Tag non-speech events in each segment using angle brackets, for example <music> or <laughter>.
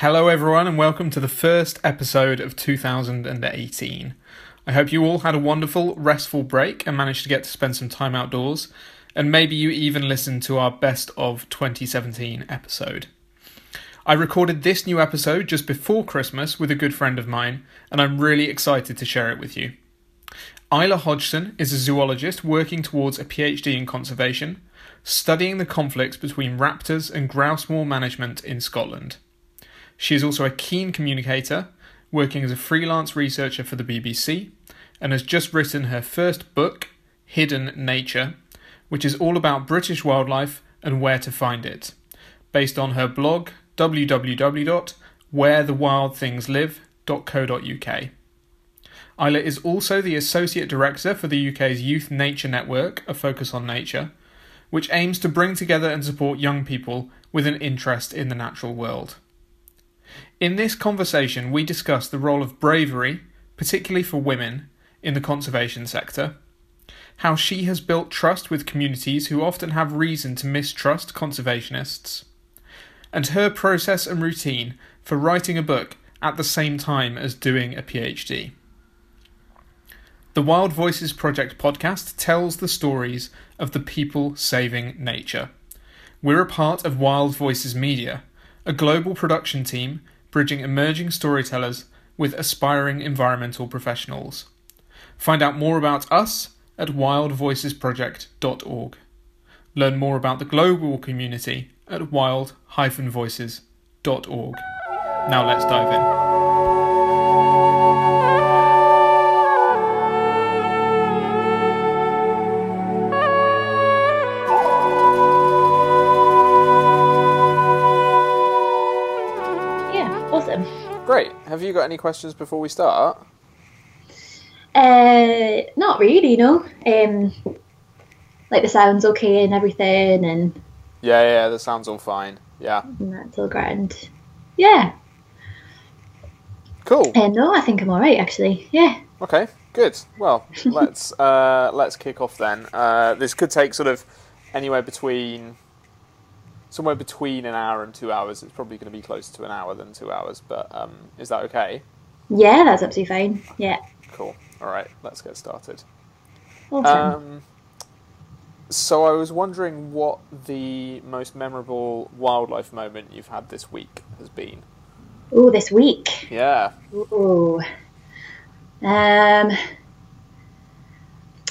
Hello, everyone, and welcome to the first episode of 2018. I hope you all had a wonderful, restful break and managed to get to spend some time outdoors, and maybe you even listened to our best of 2017 episode. I recorded this new episode just before Christmas with a good friend of mine, and I'm really excited to share it with you. Isla Hodgson is a zoologist working towards a PhD in conservation, studying the conflicts between raptors and grouse moor management in Scotland. She is also a keen communicator, working as a freelance researcher for the BBC, and has just written her first book, Hidden Nature, which is all about British wildlife and where to find it, based on her blog www.wherethewildthingslive.co.uk. Isla is also the Associate Director for the UK's Youth Nature Network, a focus on nature, which aims to bring together and support young people with an interest in the natural world. In this conversation, we discuss the role of bravery, particularly for women, in the conservation sector, how she has built trust with communities who often have reason to mistrust conservationists, and her process and routine for writing a book at the same time as doing a PhD. The Wild Voices Project podcast tells the stories of the people saving nature. We're a part of Wild Voices Media, a global production team bridging emerging storytellers with aspiring environmental professionals. Find out more about us at wildvoicesproject.org. Learn more about the global community at wild-voices.org. Now let's dive in. Great. Have you got any questions before we start? Uh, not really, no. Um, like the sound's okay and everything, and yeah, yeah, the sound's all fine. Yeah, and that's all grand. Yeah. Cool. Uh, no, I think I'm all right actually. Yeah. Okay, good. Well, <laughs> let's uh, let's kick off then. Uh, this could take sort of anywhere between somewhere between an hour and two hours. It's probably going to be closer to an hour than two hours, but um, is that okay? Yeah, that's absolutely fine. Yeah. Cool. All right, let's get started. Awesome. Um, so I was wondering what the most memorable wildlife moment you've had this week has been. Oh, this week. Yeah. Oh. Um.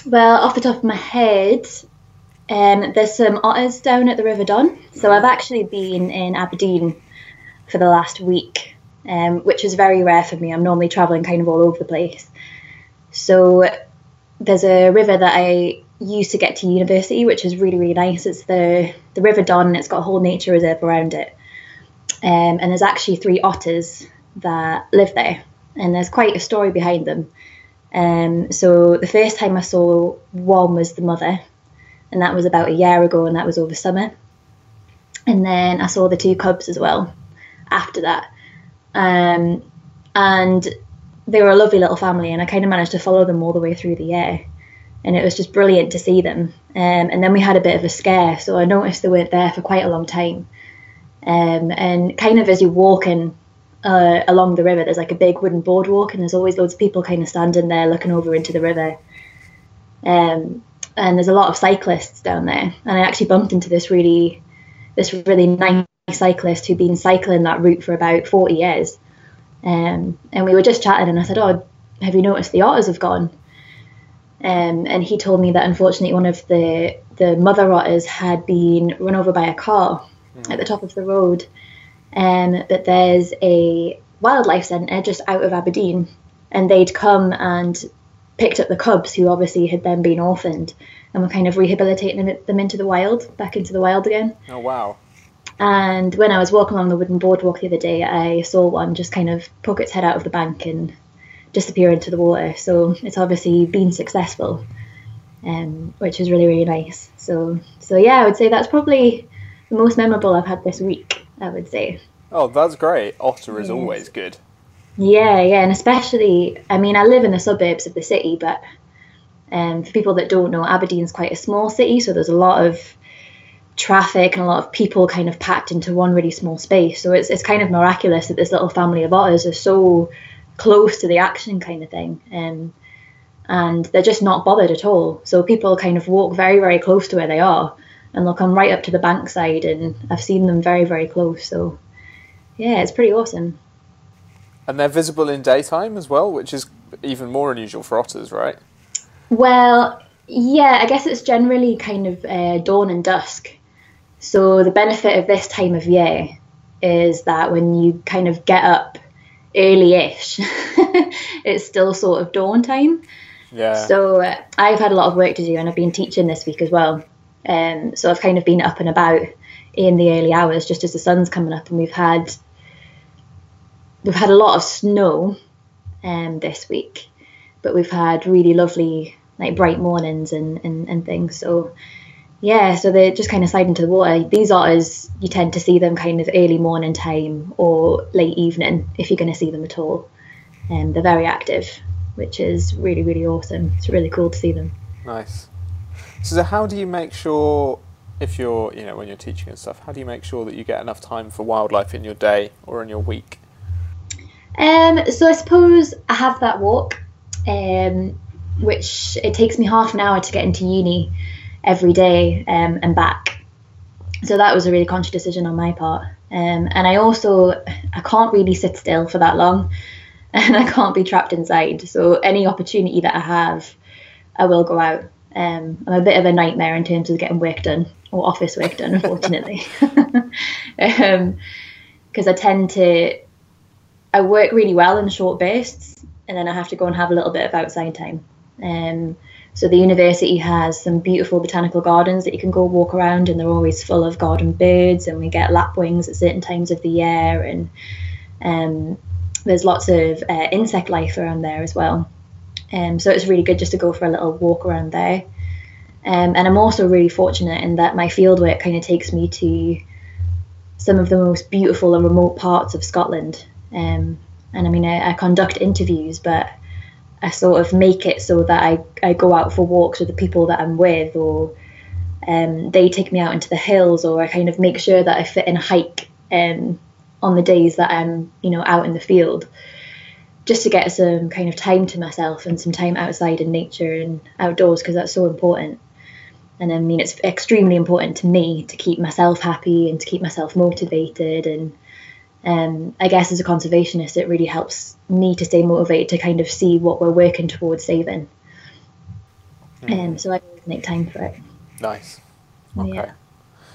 Well, off the top of my head, um, there's some otters down at the River Don. So I've actually been in Aberdeen for the last week, um, which is very rare for me. I'm normally travelling kind of all over the place. So there's a river that I used to get to university, which is really, really nice. It's the, the River Don, and it's got a whole nature reserve around it. Um, and there's actually three otters that live there, and there's quite a story behind them. Um, so the first time I saw one was the mother, and that was about a year ago, and that was over summer. And then I saw the two cubs as well after that. Um, and they were a lovely little family, and I kind of managed to follow them all the way through the year. And it was just brilliant to see them. Um, and then we had a bit of a scare, so I noticed they weren't there for quite a long time. Um, and kind of as you're walking uh, along the river, there's like a big wooden boardwalk, and there's always loads of people kind of standing there looking over into the river. Um, and there's a lot of cyclists down there. And I actually bumped into this really, this really nice cyclist who'd been cycling that route for about 40 years. Um, and we were just chatting, and I said, "Oh, have you noticed the otters have gone?" Um, and he told me that unfortunately one of the the mother otters had been run over by a car mm. at the top of the road. Um, but there's a wildlife centre just out of Aberdeen, and they'd come and picked up the cubs who obviously had then been orphaned and were kind of rehabilitating them, into the wild, back into the wild again. Oh, wow. And when I was walking along the wooden boardwalk the other day, I saw one just kind of poke its head out of the bank and disappear into the water. So it's obviously been successful, um, which is really, really nice. So, so yeah, I would say that's probably the most memorable I've had this week, I would say. Oh, that's great. Otter is yes. always good. Yeah, yeah, and especially, I mean, I live in the suburbs of the city, but um, for people that don't know, Aberdeen's quite a small city, so there's a lot of traffic and a lot of people kind of packed into one really small space. So it's it's kind of miraculous that this little family of otters are so close to the action kind of thing. Um, and they're just not bothered at all. So people kind of walk very, very close to where they are and they'll come right up to the bankside and I've seen them very, very close. So yeah, it's pretty awesome. And they're visible in daytime as well, which is even more unusual for otters, right? Well, yeah, I guess it's generally kind of uh, dawn and dusk. So the benefit of this time of year is that when you kind of get up early-ish, <laughs> it's still sort of dawn time. Yeah. So uh, I've had a lot of work to do, and I've been teaching this week as well. Um, so I've kind of been up and about in the early hours, just as the sun's coming up, and we've had we've had a lot of snow um, this week, but we've had really lovely like bright mornings and, and, and things. So yeah, so they just kind of slide into the water. These otters, you tend to see them kind of early morning time or late evening if you're going to see them at all. And um, they're very active, which is really, really awesome. It's really cool to see them. Nice. So, how do you make sure, if you're, you know, when you're teaching and stuff, how do you make sure that you get enough time for wildlife in your day or in your week? Um, so I suppose I have that walk, um, which it takes me half an hour to get into uni every day um, and back. So that was a really conscious decision on my part. Um, and I also I can't really sit still for that long, <laughs> and I can't be trapped inside. So any opportunity that I have, I will go out. Um, I'm a bit of a nightmare in terms of getting work done or office work done, unfortunately, because <laughs> um, I tend to I work really well in short bursts, and then I have to go and have a little bit of outside time. Um, so the university has some beautiful botanical gardens that you can go walk around, and they're always full of garden birds. And we get lapwings at certain times of the year, and um, there's lots of uh, insect life around there as well. Um, so it's really good just to go for a little walk around there. Um, and I'm also really fortunate in that my fieldwork kind of takes me to some of the most beautiful and remote parts of Scotland. Um, and I mean, I, I conduct interviews, but I sort of make it so that I, I go out for walks with the people that I'm with, or um, they take me out into the hills, or I kind of make sure that I fit in a hike um, on the days that I'm, you know, out in the field, just to get some kind of time to myself and some time outside in nature and outdoors because that's so important. And I mean, it's extremely important to me to keep myself happy and to keep myself motivated and um, I guess as a conservationist, it really helps me to stay motivated to kind of see what we're working towards saving. Mm. Um, so I make time for it. Nice. Okay. Yeah.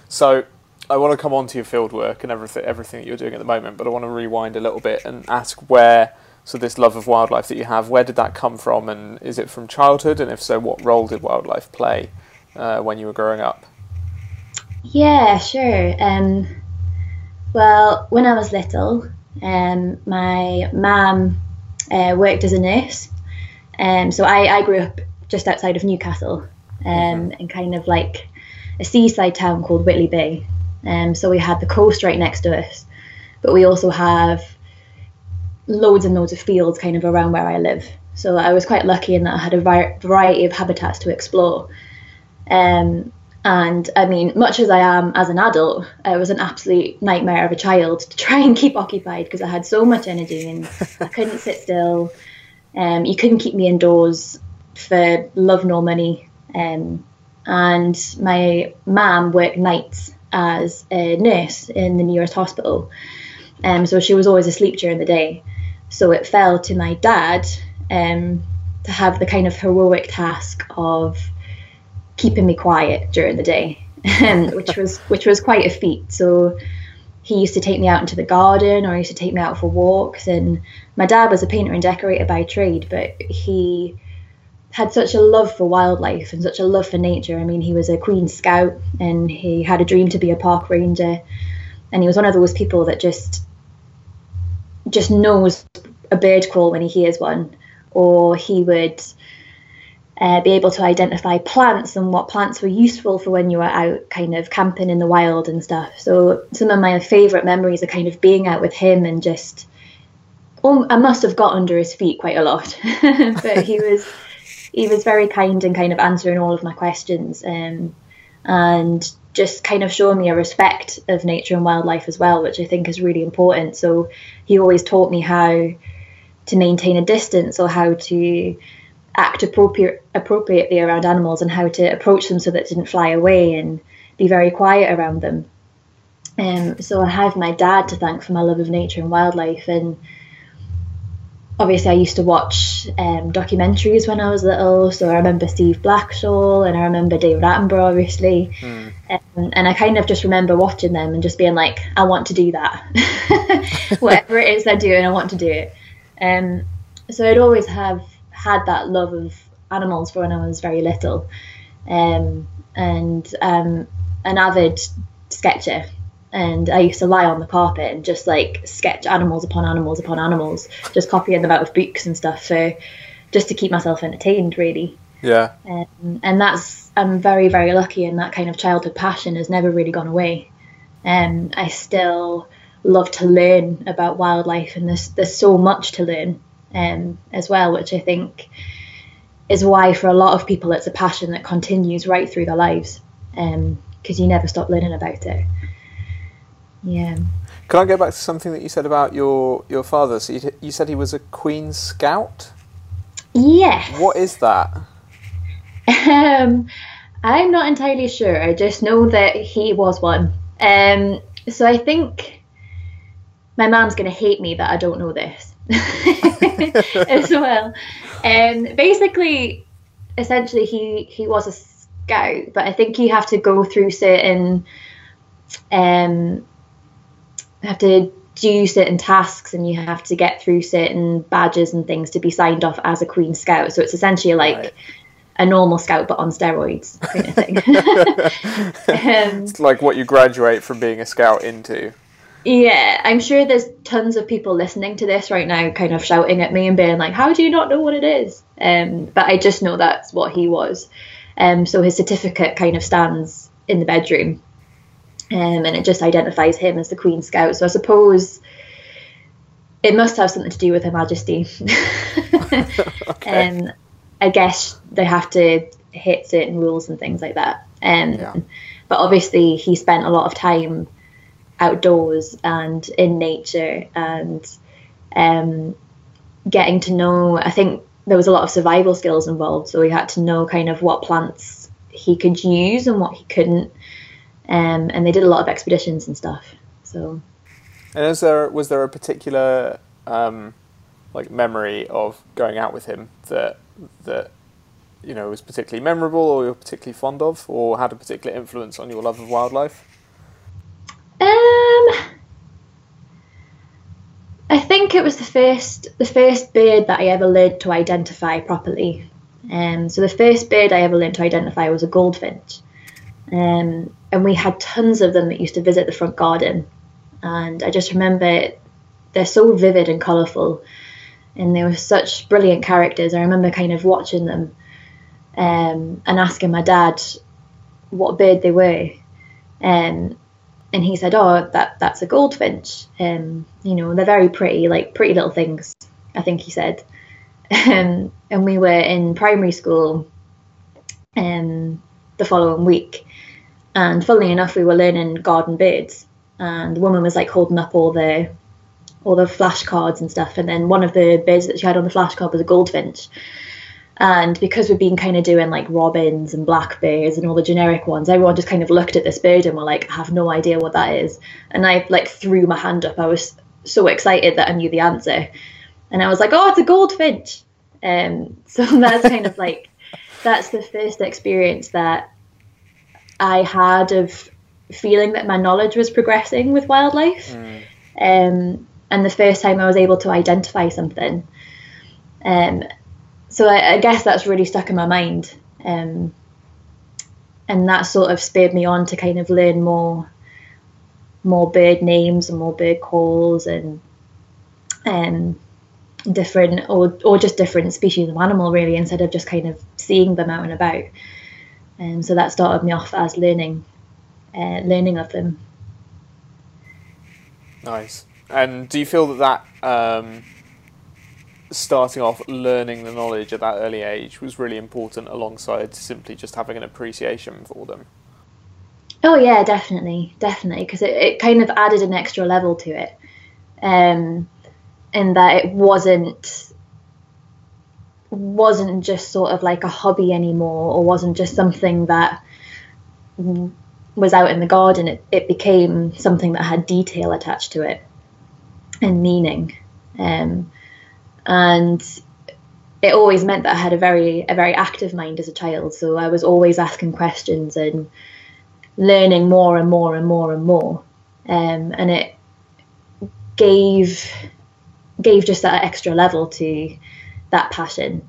So I want to come on to your field work and everything, everything that you're doing at the moment, but I want to rewind a little bit and ask where, so this love of wildlife that you have, where did that come from, and is it from childhood, and if so, what role did wildlife play uh, when you were growing up? Yeah, sure. Um, well, when I was little, um, my mum uh, worked as a nurse. Um, so I, I grew up just outside of Newcastle um, in kind of like a seaside town called Whitley Bay. Um, so we had the coast right next to us, but we also have loads and loads of fields kind of around where I live. So I was quite lucky in that I had a variety of habitats to explore. Um, and I mean, much as I am as an adult, I was an absolute nightmare of a child to try and keep occupied because I had so much energy and I couldn't sit still. Um, you couldn't keep me indoors for love nor money. Um, and my mum worked nights as a nurse in the nearest hospital. Um, so she was always asleep during the day. So it fell to my dad um, to have the kind of heroic task of keeping me quiet during the day, <laughs> which <laughs> was which was quite a feat. So he used to take me out into the garden or he used to take me out for walks. And my dad was a painter and decorator by trade, but he had such a love for wildlife and such a love for nature. I mean, he was a Queen Scout and he had a dream to be a park ranger. And he was one of those people that just just knows a bird call when he hears one, or he would uh, be able to identify plants and what plants were useful for when you were out kind of camping in the wild and stuff. So some of my favourite memories are kind of being out with him and just. Oh, I must have got under his feet quite a lot, <laughs> but he was he was very kind and kind of answering all of my questions. Um, and just kind of showing me a respect of nature and wildlife as well, which I think is really important. So he always taught me how to maintain a distance or how to act appropriate, appropriately around animals and how to approach them so that it didn't fly away and be very quiet around them. Um, so I have my dad to thank for my love of nature and wildlife. And obviously, I used to watch um, documentaries when I was little. So I remember Steve Backshall and I remember David Attenborough, obviously. Mm. Um, and I kind of just remember watching them and just being like, I want to do that. <laughs> Whatever it is they're doing, I want to do it. Um, so I'd always have had that love of animals for when I was very little. Um, and um, an avid sketcher and I used to lie on the carpet and just like sketch animals upon animals upon animals, just copying them out of books and stuff for just to keep myself entertained, really. Yeah. Um, and that's I'm very very lucky, and that kind of childhood passion has never really gone away. And um, I still love to learn about wildlife, and there's there's so much to learn um, as well, which I think is why for a lot of people it's a passion that continues right through their lives, because um, you never stop learning about it. Yeah. Can I go back to something that you said about your your father? So you, you said he was a Queen Scout. Yes. What is that? Um, I'm not entirely sure. I just know that he was one. Um, so I think my mom's going to hate me that I don't know this <laughs> as well. Um, basically, essentially, he he was a scout, but I think you have to go through certain um have to do certain tasks and you have to get through certain badges and things to be signed off as a Queen Scout. So it's essentially like right. a normal scout but on steroids kind of thing. <laughs> <laughs> um, it's like what you graduate from being a scout into. Yeah, I'm sure there's tons of people listening to this right now, kind of shouting at me and being like, "How do you not know what it is?" Um, but I just know that's what he was. Um, so his certificate kind of stands in the bedroom um, and it just identifies him as the Queen Scout. So I suppose it must have something to do with Her Majesty. <laughs> <laughs> okay. um, I guess they have to hit certain rules and things like that. Um, yeah. But obviously, he spent a lot of time outdoors and in nature and um, getting to know. I think there was a lot of survival skills involved, so he had to know kind of what plants he could use and what he couldn't um, and they did a lot of expeditions and stuff. So. And is there was there a particular um, like memory of going out with him that that you know was particularly memorable or you're particularly fond of, or had a particular influence on your love of wildlife? Um, I think it was the first the first bird that I ever learned to identify properly. Um, so the first bird I ever learned to identify was a goldfinch. Um, and we had tons of them that used to visit the front garden. And I just remember they're so vivid and colourful, and they were such brilliant characters. I remember kind of watching them um, and asking my dad what bird they were. Um, and he said, "Oh, that that's a goldfinch. Um, you know, they're very pretty, like pretty little things." I think he said. Um, and we were in primary school um, the following week, and funnily enough, we were learning garden birds, and the woman was like holding up all the all the flashcards and stuff. And then one of the birds that she had on the flashcard was a goldfinch. And because we've been kind of doing like robins and blackbirds and all the generic ones, everyone just kind of looked at this bird and were like, I have no idea what that is. And I like threw my hand up. I was so excited that I knew the answer. And I was like, oh, it's a goldfinch. Um, <laughs> so that's kind of like, that's the first experience that I had of feeling that my knowledge was progressing with wildlife. Mm. Um, and the first time I was able to identify something. Um, so I, I, guess that's really stuck in my mind. Um, and that sort of spurred me on to kind of learn more more bird names and more bird calls and um, different or, or just different species of animal really instead of just kind of seeing them out and about. Um, so that started me off as learning, uh, learning of them. Nice. And do you feel that that um, starting off learning the knowledge at that early age was really important alongside simply just having an appreciation for them? Oh yeah, definitely, definitely, because it, it kind of added an extra level to it, um, in that it wasn't wasn't just sort of like a hobby anymore, or wasn't just something that was out in the garden. It, it became something that had detail attached to it and meaning, um, and it always meant that I had a very a very active mind as a child. So I was always asking questions and learning more and more and more and more, um, and it gave gave just that extra level to that passion.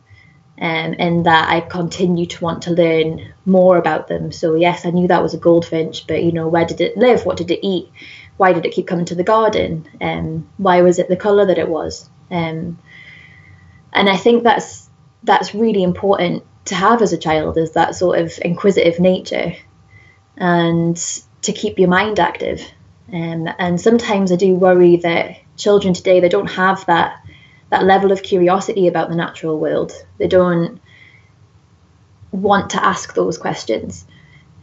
Um, and that I continue to want to learn more about them. So yes, I knew that was a goldfinch, but you know, where did it live? What did it eat? Why did it keep coming to the garden? Um, why was it the colour that it was? Um, and I think that's that's really important to have as a child is that sort of inquisitive nature and to keep your mind active. Um, and sometimes I do worry that children today they don't have that that level of curiosity about the natural world. They don't want to ask those questions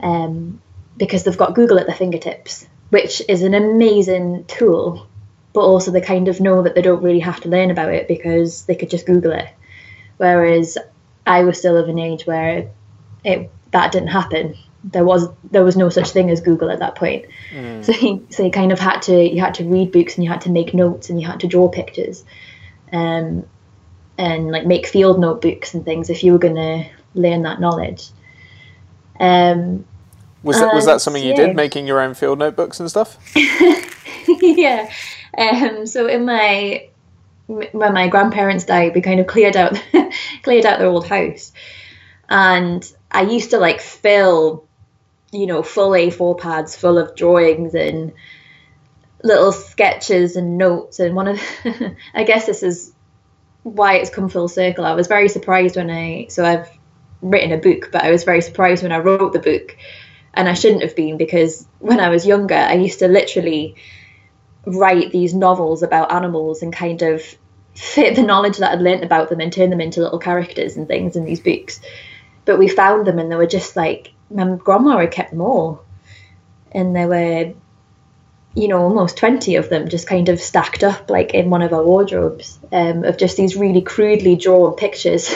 um, because they've got Google at their fingertips, which is an amazing tool. But also they kind of know that they don't really have to learn about it because they could just Google it. Whereas I was still of an age where it that didn't happen there was there was no such thing as Google at that point. Mm. So you, so you kind of had to you had to read books and you had to make notes and you had to draw pictures, um, and like make field notebooks and things if you were going to learn that knowledge. Um, was that was that something you did, making your own field notebooks and stuff? <laughs> yeah. Um, so in my when my grandparents died, we kind of cleared out <laughs> cleared out their old house, and I used to like fill you know, full A4 pads full of drawings and little sketches and notes. And one of, <laughs> I guess this is why it's come full circle. I was very surprised when I, so I've written a book, but I was very surprised when I wrote the book. And I shouldn't have been because when I was younger, I used to literally write these novels about animals and kind of fit the knowledge that I'd learnt about them and turn them into little characters and things in these books. But we found them and they were just like my grandma had kept them all, and there were, you know, almost twenty of them just kind of stacked up like in one of our wardrobes um, of just these really crudely drawn pictures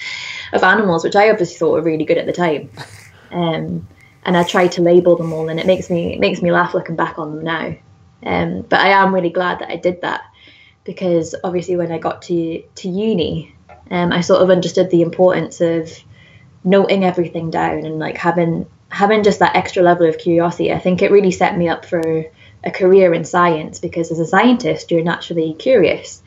<laughs> of animals, which I obviously thought were really good at the time. <laughs> Um, and I tried to label them all, and it makes me it makes me laugh looking back on them now. Um, but I am really glad that I did that because obviously when I got to to uni, um, I sort of understood the importance of noting everything down and like having having just that extra level of curiosity. I think it really set me up for a career in science because as a scientist you're naturally curious.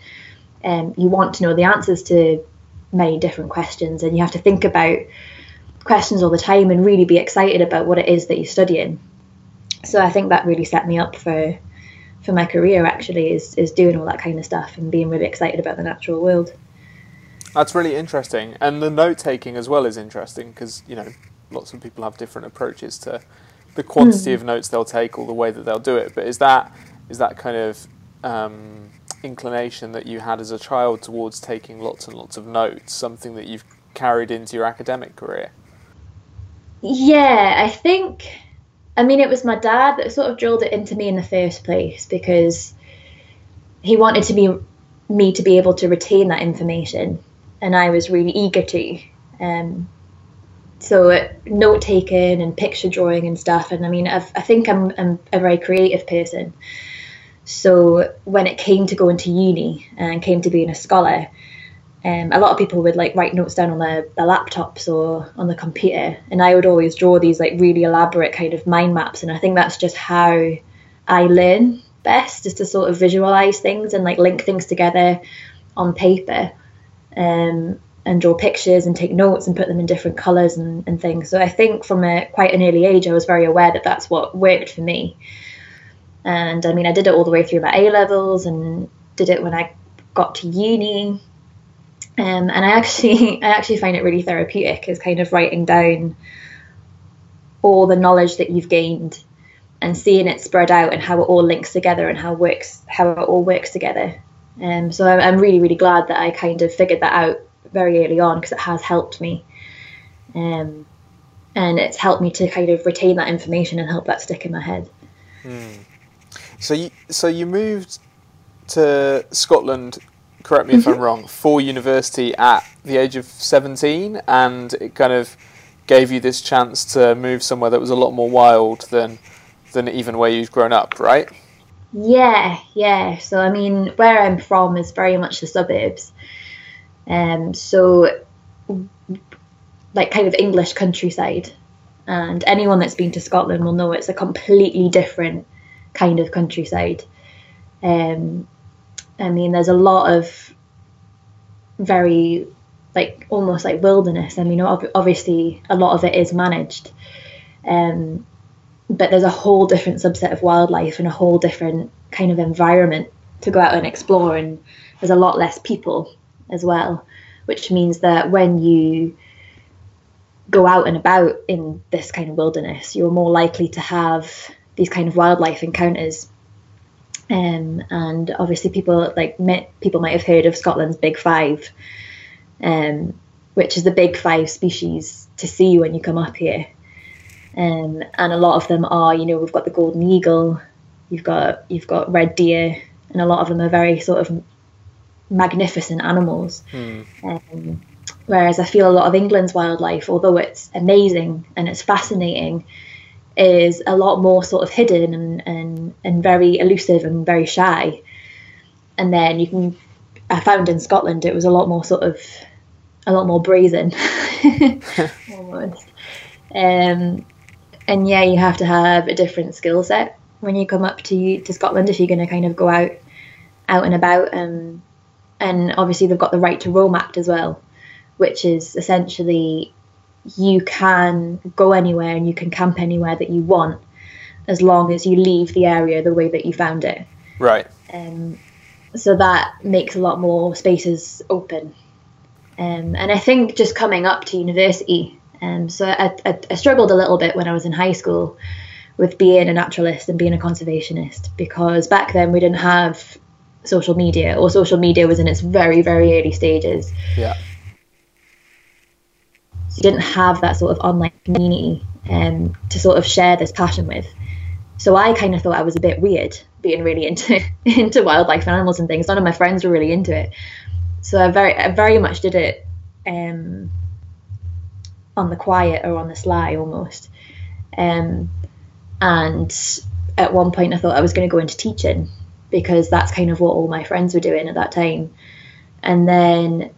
And you want to know the answers to many different questions and you have to think about questions all the time and really be excited about what it is that you're studying. So i think that really set me up for for my career actually is is doing all that kind of stuff and being really excited about the natural world that's really interesting, and the note taking as well is interesting because you know lots of people have different approaches to the quantity mm. of notes they'll take or the way that they'll do it. But is that is that kind of um, inclination that you had as a child towards taking lots and lots of notes something that you've carried into your academic career? Yeah, I think. I mean, it was my dad that sort of drilled it into me in the first place because he wanted to be me to be able to retain that information and I was really eager to. Um, so uh, note taking and picture drawing and stuff. And I mean, I've, i think I'm, I'm a very creative person. So when it came to going to uni and came to being a scholar, um, a lot of people would like write notes down on their, their laptops or on the computer, and I would always draw these like really elaborate kind of mind maps. And I think that's just how I learn best, is to sort of visualize things and like link things together on paper um, and draw pictures and take notes and put them in different colours and, and things. So I think from a quite an early age, I was very aware that that's what worked for me. And I mean, I did it all the way through my A levels and did it when I got to uni. Um, and I actually, <laughs> I actually find it really therapeutic, is kind of writing down all the knowledge that you've gained and seeing it spread out and how it all links together and how works, how it all works together. Um, so I'm, really, really glad that I kind of figured that out very early on because it has helped me. Um, and it's helped me to kind of retain that information and help that stick in my head. So you so you moved to Scotland. Correct me if I'm wrong. For university at the age of seventeen, and it kind of gave you this chance to move somewhere that was a lot more wild than than even where you've grown up, right? Yeah, yeah. So I mean, where I'm from is very much the suburbs, um, so like kind of English countryside. And anyone that's been to Scotland will know it's a completely different kind of countryside. Um, I mean, there's a lot of very like almost like wilderness. I mean, ob- obviously a lot of it is managed, um, but there's a whole different subset of wildlife and a whole different kind of environment to go out and explore. And there's a lot less people as well, which means that when you go out and about in this kind of wilderness, you're more likely to have these kind of wildlife encounters. Um, and obviously, people like people might have heard of Scotland's Big Five, um, which is the big five species to see when you come up here. Um, and a lot of them are, you know, we've got the golden eagle, you've got you've got red deer, and a lot of them are very sort of magnificent animals. Hmm. Um, whereas I feel a lot of England's wildlife, although it's amazing and it's fascinating, is a lot more sort of hidden and, and, and very elusive and very shy. And then you can, I found in Scotland it was a lot more sort of, a lot more brazen, <laughs> almost. Um, and yeah, you have to have a different skill set when you come up to to Scotland if you're going to kind of go out, out and about. Um, and obviously they've got the right to roam act as well, which is essentially you can go anywhere and you can camp anywhere that you want as long as you leave the area the way that you found it. Right. Um, so that makes a lot more spaces open. Um, and I think just coming up to university, um, so I, I, I struggled a little bit when I was in high school with being a naturalist and being a conservationist because back then we didn't have social media or social media was in its very, very early stages. Yeah. So didn't have that sort of online community um, to sort of share this passion with. So I kind of thought I was a bit weird being really into <laughs> into wildlife and animals and things. None of my friends were really into it. So I very I very much did it um, on the quiet or on the sly almost. Um, and at one point I thought I was going to go into teaching because that's kind of what all my friends were doing at that time. And then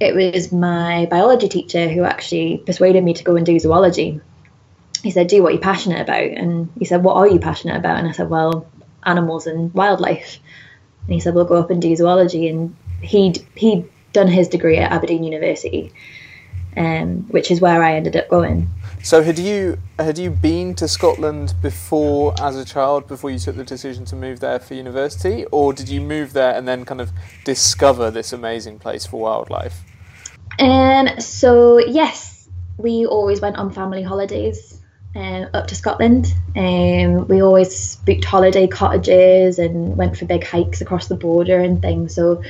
it was my biology teacher who actually persuaded me to go and do zoology. He said, Do what you're passionate about. And he said, What are you passionate about? And I said, Well, animals and wildlife. And he said, We'll go up and do zoology. And he'd, he'd done his degree at Aberdeen University, um, which is where I ended up going. So had you had you been to Scotland before as a child before you took the decision to move there for university, or did you move there and then kind of discover this amazing place for wildlife? Um, so yes, we always went on family holidays um, up to Scotland. Um, we always booked holiday cottages and went for big hikes across the border and things. So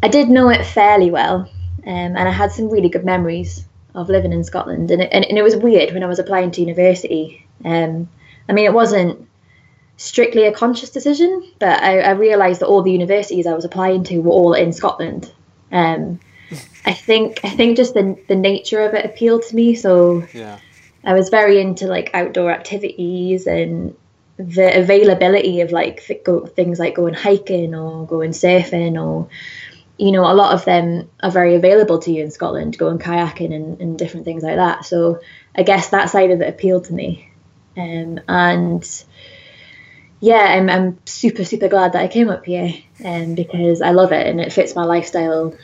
I did know it fairly well, um, and I had some really good memories of living in Scotland, and it, and, and it was weird when I was applying to university. Um, I mean, it wasn't strictly a conscious decision, but I, I realised that all the universities I was applying to were all in Scotland. Um, I think I think just the the nature of it appealed to me. So Yeah. I was very into like outdoor activities and the availability of like th- go, things like going hiking or going surfing or you know a lot of them are very available to you in Scotland going kayaking and, and different things like that. So I guess that side of it appealed to me. Um, and yeah I'm, I'm super super glad that I came up here um, because I love it and it fits my lifestyle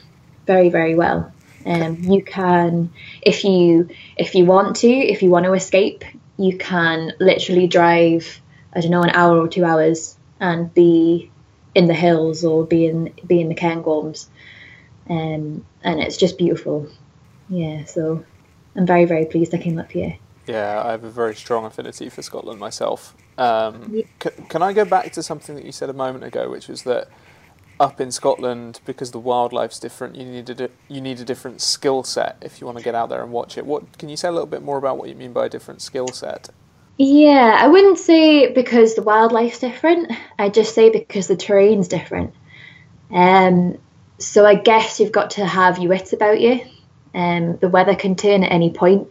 very very well. Um, you can if you if you want to if you want to escape you can literally drive I don't know an hour or two hours and be in the hills or be in be in the Cairngorms um, and it's just beautiful yeah so I'm very very pleased I came up here Yeah, I have a very strong affinity for Scotland myself. Um, Yeah. c- can I go back to something that you said a moment ago, which was that up in Scotland because the wildlife's different. You need a you need a different skill set if you want to get out there and watch it. What can you say a little bit more about what you mean by a different skill set? Yeah, I wouldn't say because the wildlife's different. I just say because the terrain's different. Um, so I guess you've got to have your wits about you. Um, the weather can turn at any point.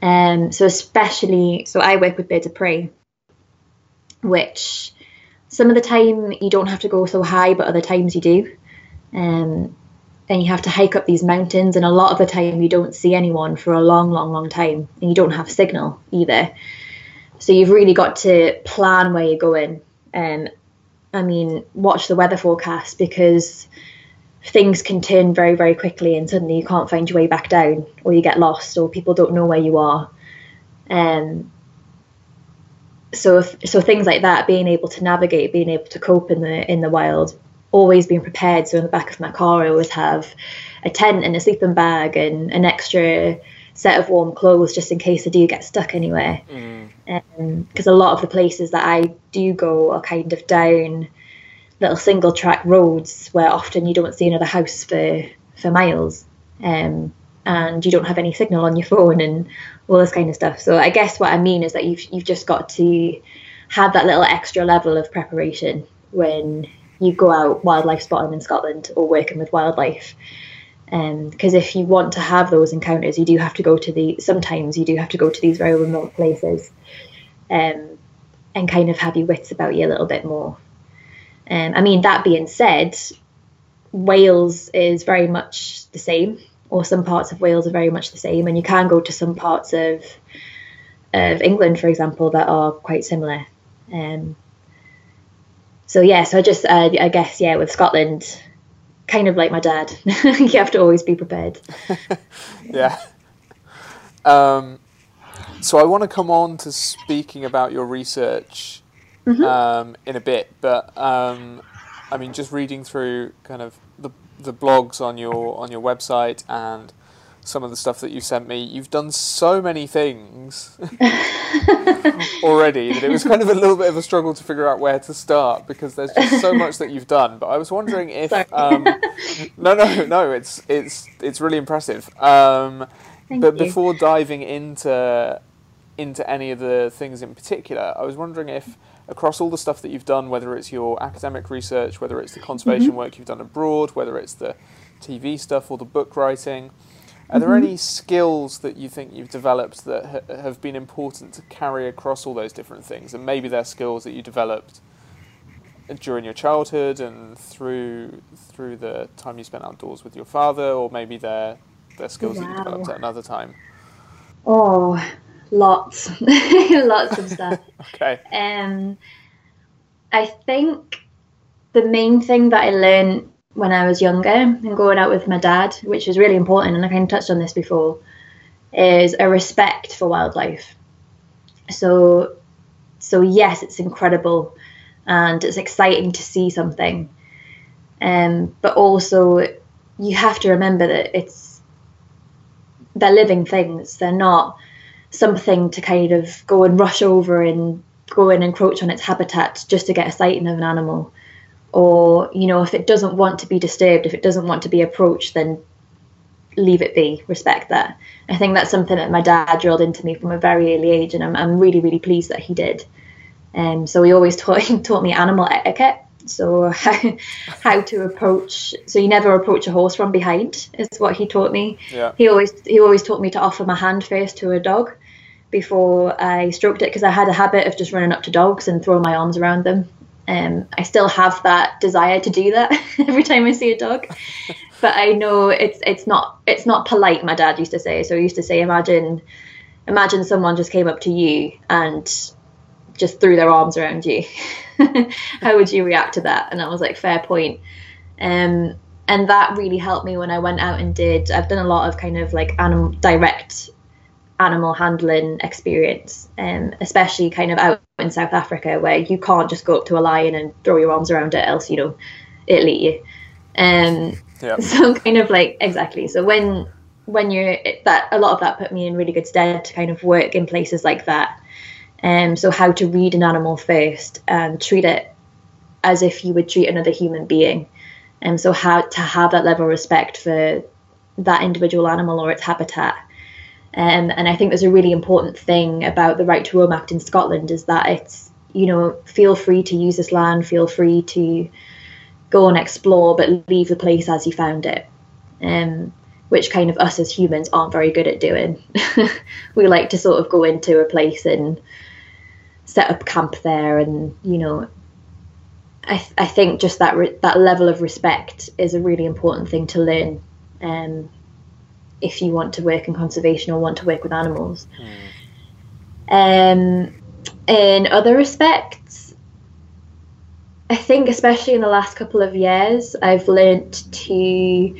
Um, so especially, so I work with birds of prey, which some of the time you don't have to go so high, but other times you do. Um, and you have to hike up these mountains, and a lot of the time you don't see anyone for a long, long, long time, and you don't have signal either. So you've really got to plan where you're going. Um, I mean, watch the weather forecast because things can turn very, very quickly, and suddenly you can't find your way back down, or you get lost, or people don't know where you are. Um, so so things like that, being able to navigate, being able to cope in the in the wild, always being prepared. So in the back of my car, I always have a tent and a sleeping bag and an extra set of warm clothes just in case I do get stuck anywhere. Because mm. um, a lot of the places that I do go are kind of down little single track roads where often you don't see another house for for miles. Um, and you don't have any signal on your phone and all this kind of stuff. So I guess what I mean is that you've you've just got to have that little extra level of preparation when you go out wildlife spotting in Scotland or working with wildlife. Because um, if you want to have those encounters, you do have to go to the. Sometimes you do have to go to these very remote places, um, and kind of have your wits about you a little bit more. Um, I mean, that being said, Wales is very much the same or some parts of Wales are very much the same, and you can go to some parts of of England, for example, that are quite similar. Um, so yeah, so I just uh, I guess yeah, with Scotland, kind of like my dad, <laughs> you have to always be prepared. <laughs> yeah. Um, so I want to come on to speaking about your research mm-hmm. um, in a bit, but um, I mean, just reading through kind of the the blogs on your on your website and some of the stuff that you sent me. You've done so many things <laughs> already that it was kind of a little bit of a struggle to figure out where to start because there's just so <laughs> much that you've done. But I was wondering if um, no, no, no, it's it's it's really impressive. Um, but you. before diving into into any of the things in particular, I was wondering if across all the stuff that you've done, whether it's your academic research, whether it's the conservation mm-hmm. work you've done abroad, whether it's the TV stuff or the book writing, are there mm-hmm. any skills that you think you've developed that ha- have been important to carry across all those different things? And maybe they're skills that you developed during your childhood and through through the time you spent outdoors with your father, or maybe they're they're skills wow. that you developed at another time. Oh, lots, <laughs> lots of stuff. <laughs> okay. Um, I think the main thing that I learned when I was younger and going out with my dad, which is really important, and I kind of touched on this before, is a respect for wildlife. So, so yes, it's incredible, and it's exciting to see something, um, but also you have to remember that it's they're living things. They're not something to kind of go and rush over and go and encroach on its habitat just to get a sighting of an animal. Or, you know, if it doesn't want to be disturbed, if it doesn't want to be approached, then leave it be, respect that. I think that's something that my dad drilled into me from a very early age, and I'm, I'm really, really pleased that he did. Um, so he always <laughs> taught, taught me animal etiquette. So how, <laughs> how to approach. So you never approach a horse from behind is what he taught me. Yeah. He always he always taught me to offer my hand first to a dog before I stroked it because I had a habit of just running up to dogs and throwing my arms around them. Um, I still have that desire to do that <laughs> every time I see a dog, but I know it's it's not it's not polite. My dad used to say. So he used to say, imagine imagine someone just came up to you and just threw their arms around you. <laughs> How would you react to that? And I was like, fair point. Um, and that really helped me when I went out and did. I've done a lot of kind of like animal direct animal handling experience, um, especially kind of out in South Africa where you can't just go up to a lion and throw your arms around it, else you know it'll eat you. Um, yeah. <laughs> So kind of like exactly. So when when you're that a lot of that put me in really good stead to kind of work in places like that. Um, so how to read an animal first and treat it as if you would treat another human being. And so how to have that level of respect for that individual animal or its habitat. Um, and I think there's a really important thing about the Right to Roam Act in Scotland is that it's, you know, feel free to use this land, feel free to go and explore, but leave the place as you found it. Um, which kind of us as humans aren't very good at doing. <laughs> we like to sort of go into a place and set up camp there, and you know, I th- I think just that re- that level of respect is a really important thing to learn. Um, if you want to work in conservation or want to work with animals. Mm. Um, in other respects, I think especially in the last couple of years, I've learnt to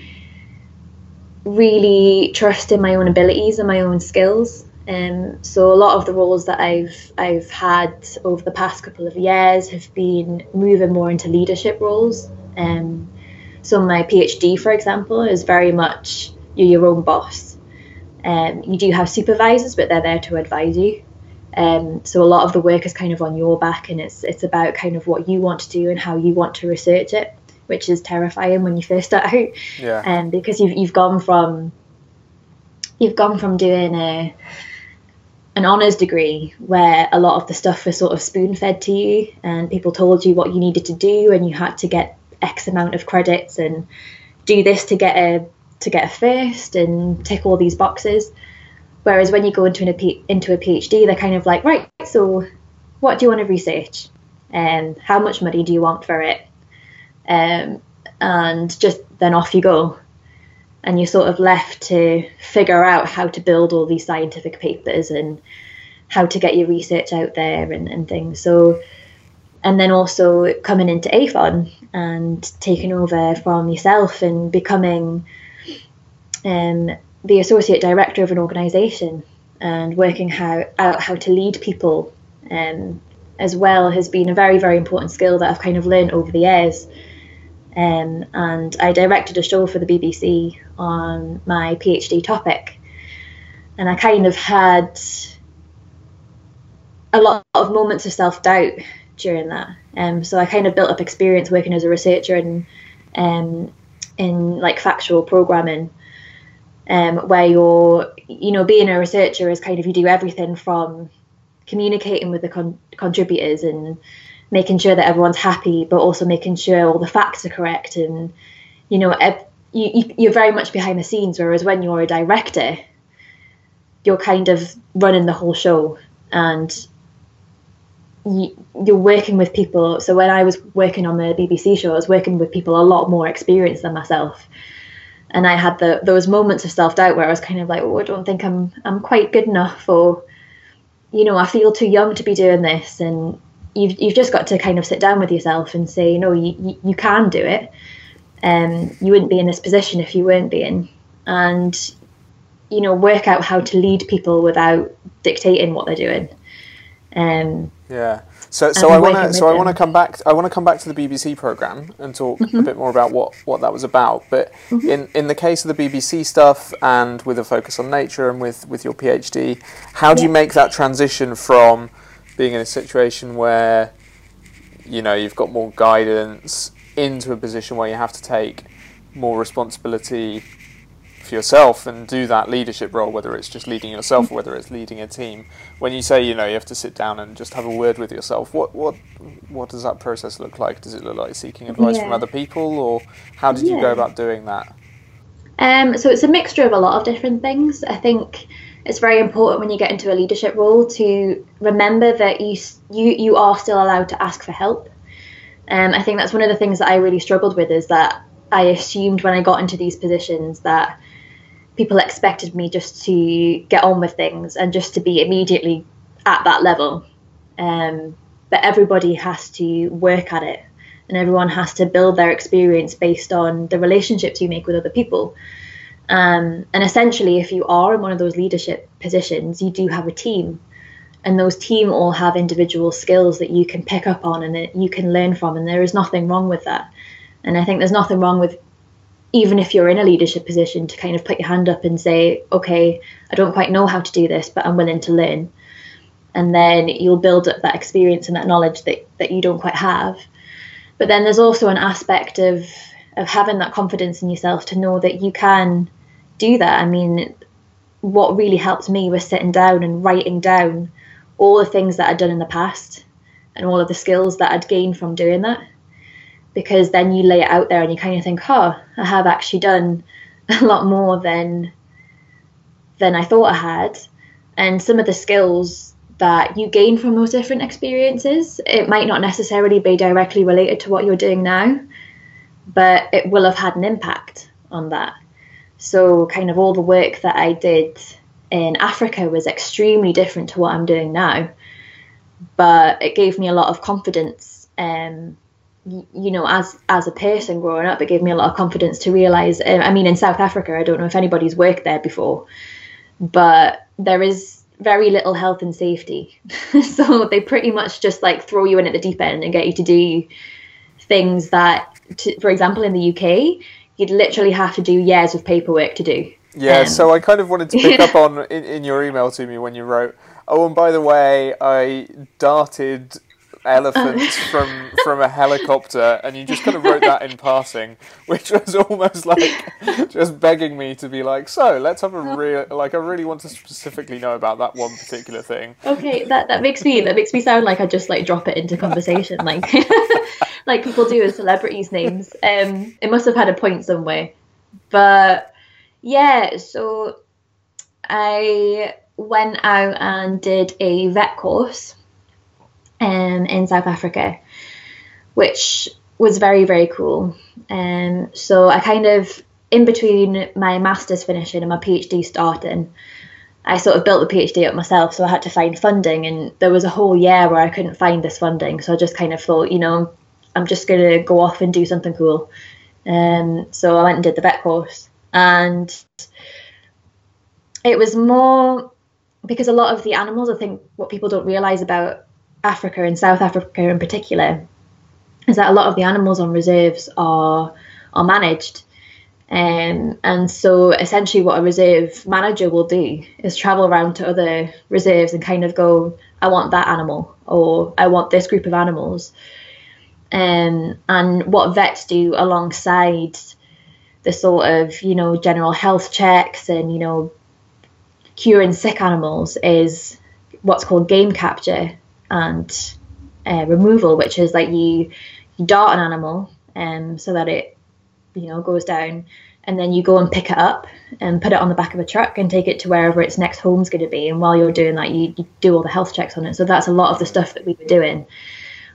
really trust in my own abilities and my own skills. Um, so a lot of the roles that I've I've had over the past couple of years have been moving more into leadership roles. Um, so my PhD, for example, is very much you're your own boss. Um, you do have supervisors, but they're there to advise you. Um, so a lot of the work is kind of on your back, and it's it's about kind of what you want to do and how you want to research it which is terrifying when you first start <laughs> out. Yeah. Um, because you've you've gone from you've gone from doing a an honours degree where a lot of the stuff was sort of spoon fed to you and people told you what you needed to do and you had to get X amount of credits and do this to get a to get a first and tick all these boxes. Whereas when you go into, a into a PhD, they're kind of like, right, so what do you want to research? And how much money do you want for it? um, and just then off you go. And you're sort of left to figure out how to build all these scientific papers and how to get your research out there and, and things. So, and then also coming into AFON and taking over from yourself and becoming um, the associate director of an organisation and working how, out how to lead people um, as well has been a very, very important skill that I've kind of learned over the years. Um, and I directed a show for the BBC on my PhD topic. And I kind of had a lot of moments of self doubt during that. Um, so I kind of built up experience working as a researcher and um, in like factual programming, um, where you're, you know, being a researcher is kind of you do everything from communicating with the con- contributors and making sure that everyone's happy, but also making sure all the facts are correct. And you know, you, you're very much behind the scenes. Whereas when you're a director, you're kind of running the whole show, and you're working with people. So when I was working on the BBC show, I was working with people a lot more experienced than myself. And I had the those moments of self doubt where I was kind of like, oh, I don't think I'm I'm quite good enough, or you know, I feel too young to be doing this, and you've you've just got to kind of sit down with yourself and say, no, you you, you can do it. Um, you wouldn't be in this position if you weren't being, and you know, work out how to lead people without dictating what they're doing. Um, yeah. So, so I want to so I want to come back. I want to come back to the BBC program and talk mm-hmm. a bit more about what, what that was about. But mm-hmm. in, in the case of the BBC stuff and with a focus on nature and with, with your PhD, how do yeah. you make that transition from being in a situation where you know you've got more guidance into a position where you have to take more responsibility for yourself and do that leadership role, whether it's just leading yourself or whether it's leading a team. When you say you know you have to sit down and just have a word with yourself, what what what does that process look like? Does it look like seeking advice yeah. from other people, or how did yeah. you go about doing that? Um, so it's a mixture of a lot of different things. I think it's very important when you get into a leadership role to remember that you you you are still allowed to ask for help. Um, I think that's one of the things that I really struggled with is that I assumed when I got into these positions that people expected me just to get on with things and just to be immediately at that level. Um, but everybody has to work at it and everyone has to build their experience based on the relationships you make with other people. Um, and essentially, if you are in one of those leadership positions, you do have a team. And those team all have individual skills that you can pick up on and that you can learn from. And there is nothing wrong with that. And I think there's nothing wrong with, even if you're in a leadership position, to kind of put your hand up and say, okay, I don't quite know how to do this, but I'm willing to learn. And then you'll build up that experience and that knowledge that, that you don't quite have. But then there's also an aspect of of having that confidence in yourself to know that you can do that. I mean, what really helped me was sitting down and writing down all the things that I'd done in the past and all of the skills that I'd gained from doing that. Because then you lay it out there and you kind of think, oh, I have actually done <laughs> a lot more than than I thought I had. And some of the skills that you gain from those different experiences, it might not necessarily be directly related to what you're doing now, but it will have had an impact on that. So, kind of all the work that I did in Africa was extremely different to what I'm doing now, but it gave me a lot of confidence. Um, you know, as as a person growing up, it gave me a lot of confidence to realize. Um, I mean, in South Africa, I don't know if anybody's worked there before, but there is very little health and safety. <laughs> so they pretty much just like throw you in at the deep end and get you to do things that, to, for example, in the UK, you'd literally have to do years of paperwork to do. Yeah, um, so I kind of wanted to pick <laughs> up on in, in your email to me when you wrote, oh, and by the way, I darted elephants <laughs> from from a helicopter, and you just kind of wrote that in <laughs> passing, which was almost like just begging me to be like, so let's have a real like I really want to specifically know about that one particular thing. Okay, that that makes me that makes me sound like I just like drop it into conversation, like <laughs> like people do with celebrities' names. Um, it must have had a point somewhere, but yeah, so I went out and did a vet course um, in South Africa, which was very, very cool. Um, so I kind of, in between my master's finishing and my PhD starting, I sort of built the PhD up myself, so I had to find funding, and there was a whole year where I couldn't find this funding. So I just kind of thought, you know, I'm just going to go off and do something cool. Um, so I went and did the vet course, and it was more because a lot of the animals, I think, what people don't realize about Africa and South Africa in particular is that a lot of the animals on reserves are are managed. Um, and so essentially what a reserve manager will do is travel around to other reserves and kind of go, I want that animal or I want this group of animals. Um, and what vets do alongside the sort of, you know, general health checks and, you know, curing sick animals is what's called game capture, and uh, removal, which is like you you dart an animal um, so that it you know goes down, and then you go and pick it up and put it on the back of a truck and take it to wherever its next home's going to be. And while you're doing that, you, you do all the health checks on it. So that's a lot of the stuff that we were doing.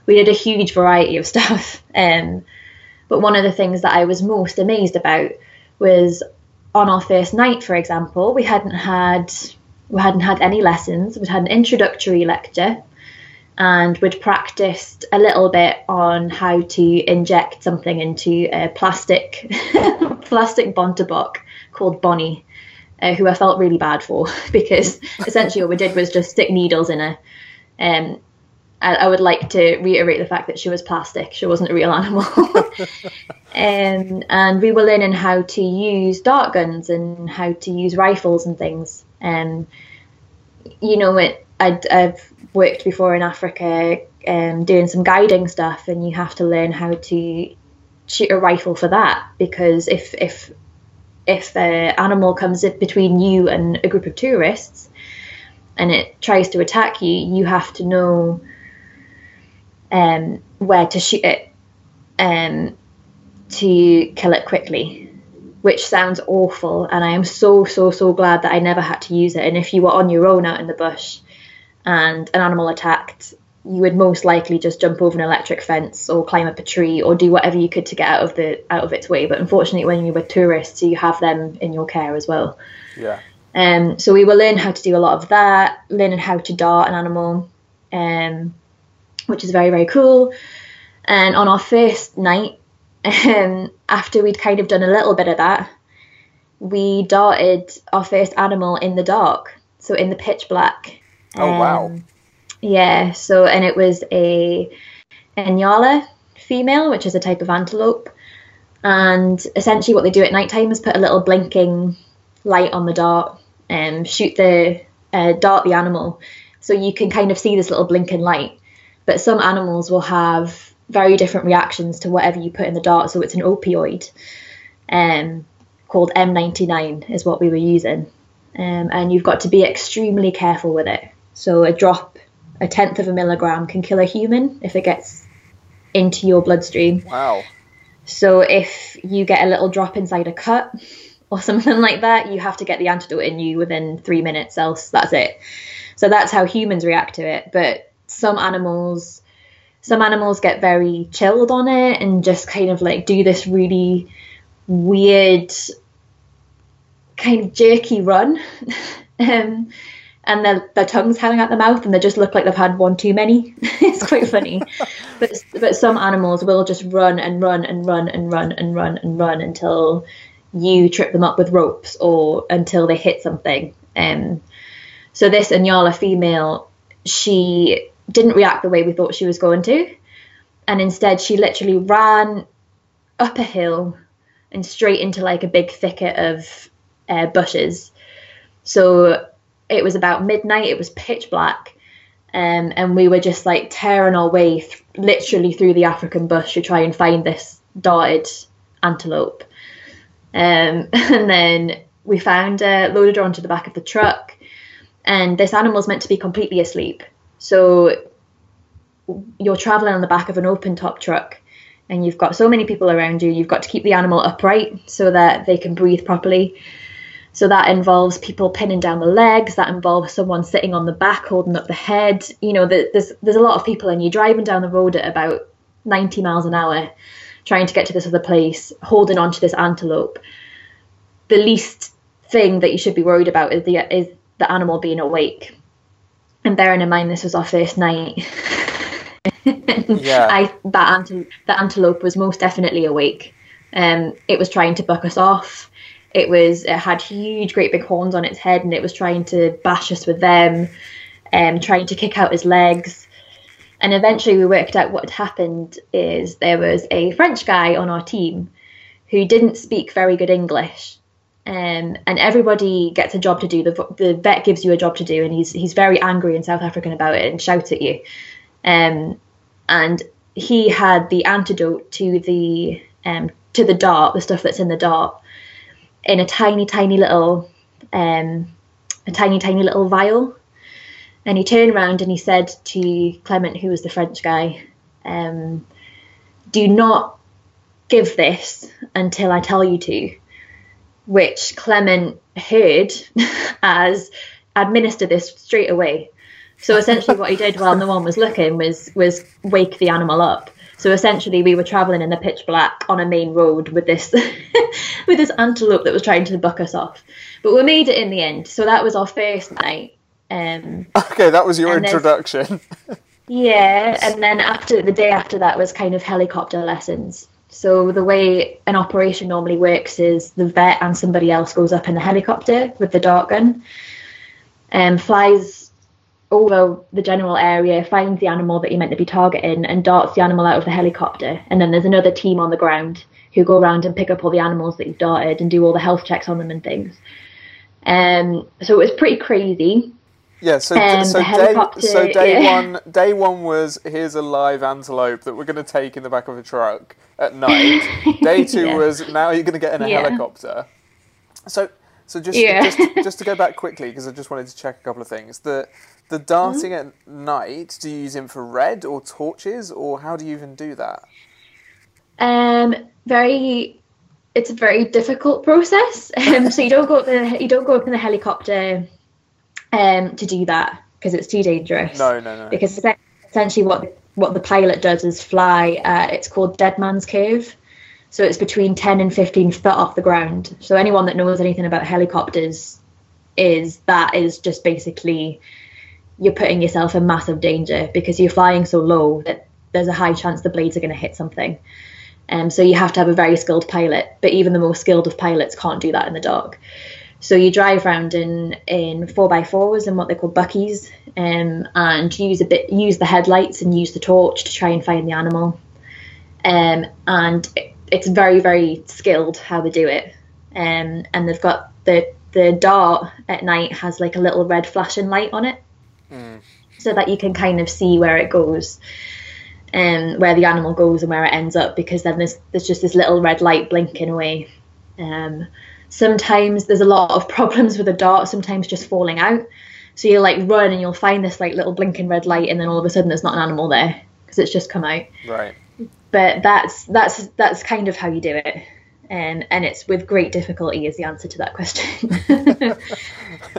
We did a huge variety of <laughs> stuff. Um, but one of the things that I was most amazed about was on our first night, for example, we hadn't had we hadn't had any lessons. We'd had an introductory lecture and we'd practiced a little bit on how to inject something into a plastic <laughs> plastic bontebok called Bonnie, uh, who I felt really bad for <laughs> because essentially what we did was just stick needles in her. Um, I, I, would like to reiterate the fact that she was plastic; she wasn't a real animal. <laughs> um, and we were learning how to use dart guns and how to use rifles and things. And um, you know, it, I'd, I've worked before in Africa um, doing some guiding stuff, and you have to learn how to shoot a rifle for that because if if if the animal comes between you and a group of tourists and it tries to attack you, you have to know um, where to shoot it um, to kill it quickly, which sounds awful. And I am so, so, so glad that I never had to use it. And if you were on your own out in the bush, and an animal attacked, you would most likely just jump over an electric fence or climb up a tree or do whatever you could to get out of the out of its way. But unfortunately, when you were tourists, you have them in your care as well. Yeah. Um, so we will learn how to do a lot of that, learning how to dart an animal, um, which is very very cool. And on our first night, <laughs> um, after we'd kind of done a little bit of that, we darted our first animal in the dark, so in the pitch black. Oh um, wow! Yeah. So and it was a Nyala female, which is a type of antelope. And essentially, what they do at night time is put a little blinking light on the dart and shoot the uh, dart the animal, so you can kind of see this little blinking light. But some animals will have very different reactions to whatever you put in the dart. So it's an opioid um, called M99 is what we were using. Um, and you've got to be extremely careful with it. So a drop, a tenth of a milligram, can kill a human if it gets into your bloodstream. Wow. So if you get a little drop inside a cut or <laughs> something like that, you have to get the antidote in you within three minutes, else that's it. So that's how humans react to it. But some animals, some animals get very chilled on it and just kind of like do this really weird, kind of jerky run. <laughs> um, and their, their tongues hanging out the mouth and they just look like they've had one too many. <laughs> it's quite funny. <laughs> but but some animals will just run and run and run and run and run and run until you trip them up with ropes or until they hit something. Um, so this Inyala female, she didn't react the way we thought she was going to, and instead she literally ran up a hill and straight into like a big thicket of uh, bushes. So it was about midnight. It was pitch black, um, and we were just like tearing our way th- literally through the African bush to try and find this darted antelope. Um, <laughs> and then we found her, loaded her onto the back of the truck, and this animal's meant to be completely asleep. So you're traveling on the back of an open top truck and you've got so many people around you, you've got to keep the animal upright so that they can breathe properly. So that involves people pinning down the legs. That involves someone sitting on the back holding up the head. You know, there's there's a lot of people, and you're driving down the road at about 90 miles an hour, trying to get to this other place, holding on to this antelope. The least thing that you should be worried about is the is the animal being awake. And bearing in mind this was our first night, <laughs> yeah. I that antelope, the antelope was most definitely awake. Um, it was trying to buck us off it was it had huge, great big horns on its head, and it was trying to bash us with them, um, trying to kick out his legs. And eventually, we worked out what had happened is there was a French guy on our team who didn't speak very good English, um, and everybody gets a job to do. The, the vet gives you a job to do, and he's he's very angry and South African about it and shouts at you. Um, and he had the antidote to the um, to the dart, the stuff that's in the dart, in a tiny, tiny little, um, a tiny, tiny little vial. And he turned around and he said to Clement, who was the French guy, um, "Do not give this until I tell you to." Which Clement heard <laughs> as administer this straight away. So essentially, what he did while no one was looking was was wake the animal up. So essentially, we were traveling in the pitch black on a main road with this <laughs> with this antelope that was trying to buck us off. But we made it in the end. So that was our first night. Um, okay, that was your introduction. <laughs> yeah, and then after the day after that was kind of helicopter lessons. So the way an operation normally works is the vet and somebody else goes up in the helicopter with the dart gun and flies over the general area, finds the animal that you're meant to be targeting, and darts the animal out of the helicopter. And then there's another team on the ground who go around and pick up all the animals that you've darted and do all the health checks on them and things. Um, so it was pretty crazy. Yeah, so um, so day so day yeah. one day one was here's a live antelope that we're going to take in the back of a truck at night. <laughs> Day two yeah. was now you're going to get in a yeah. helicopter. So so just just just <laughs> to go back quickly because I just wanted to check a couple of things. The the darting mm-hmm. at night, do you use infrared or torches, or how do you even do that? Um, very. It's a very difficult process. <laughs> Um, so you don't go up the you don't go up in the helicopter, um, to do that because it's too dangerous. No, no, no. Because essentially, what what the pilot does is fly. Uh, it's called dead man's curve. So it's between 10 and 15 foot off the ground. So anyone that knows anything about helicopters is that is just basically you're putting yourself in massive danger because you're flying so low that there's a high chance the blades are going to hit something. Um, so you have to have a very skilled pilot, but even the most skilled of pilots can't do that in the dark. So you drive around in in four by fours and what they call bakkies, um, and use a bit use the headlights and use the torch to try and find the animal. Um, and it, it's very very skilled how they do it. Um, and they've got the the dart at night has like a little red flashing light on it, so that you can kind of see where it goes. um, where the animal goes and where it ends up because then there's there's just this little red light blinking away. Um, sometimes there's a lot of <laughs> problems with the dart. Sometimes just falling out. So you'll like run and you'll find this like little blinking red light, and then all of a sudden there's not an animal there because it's just come out. Right. But that's that's that's kind of how you do it, and and it's with great difficulty is the answer to that question. <laughs>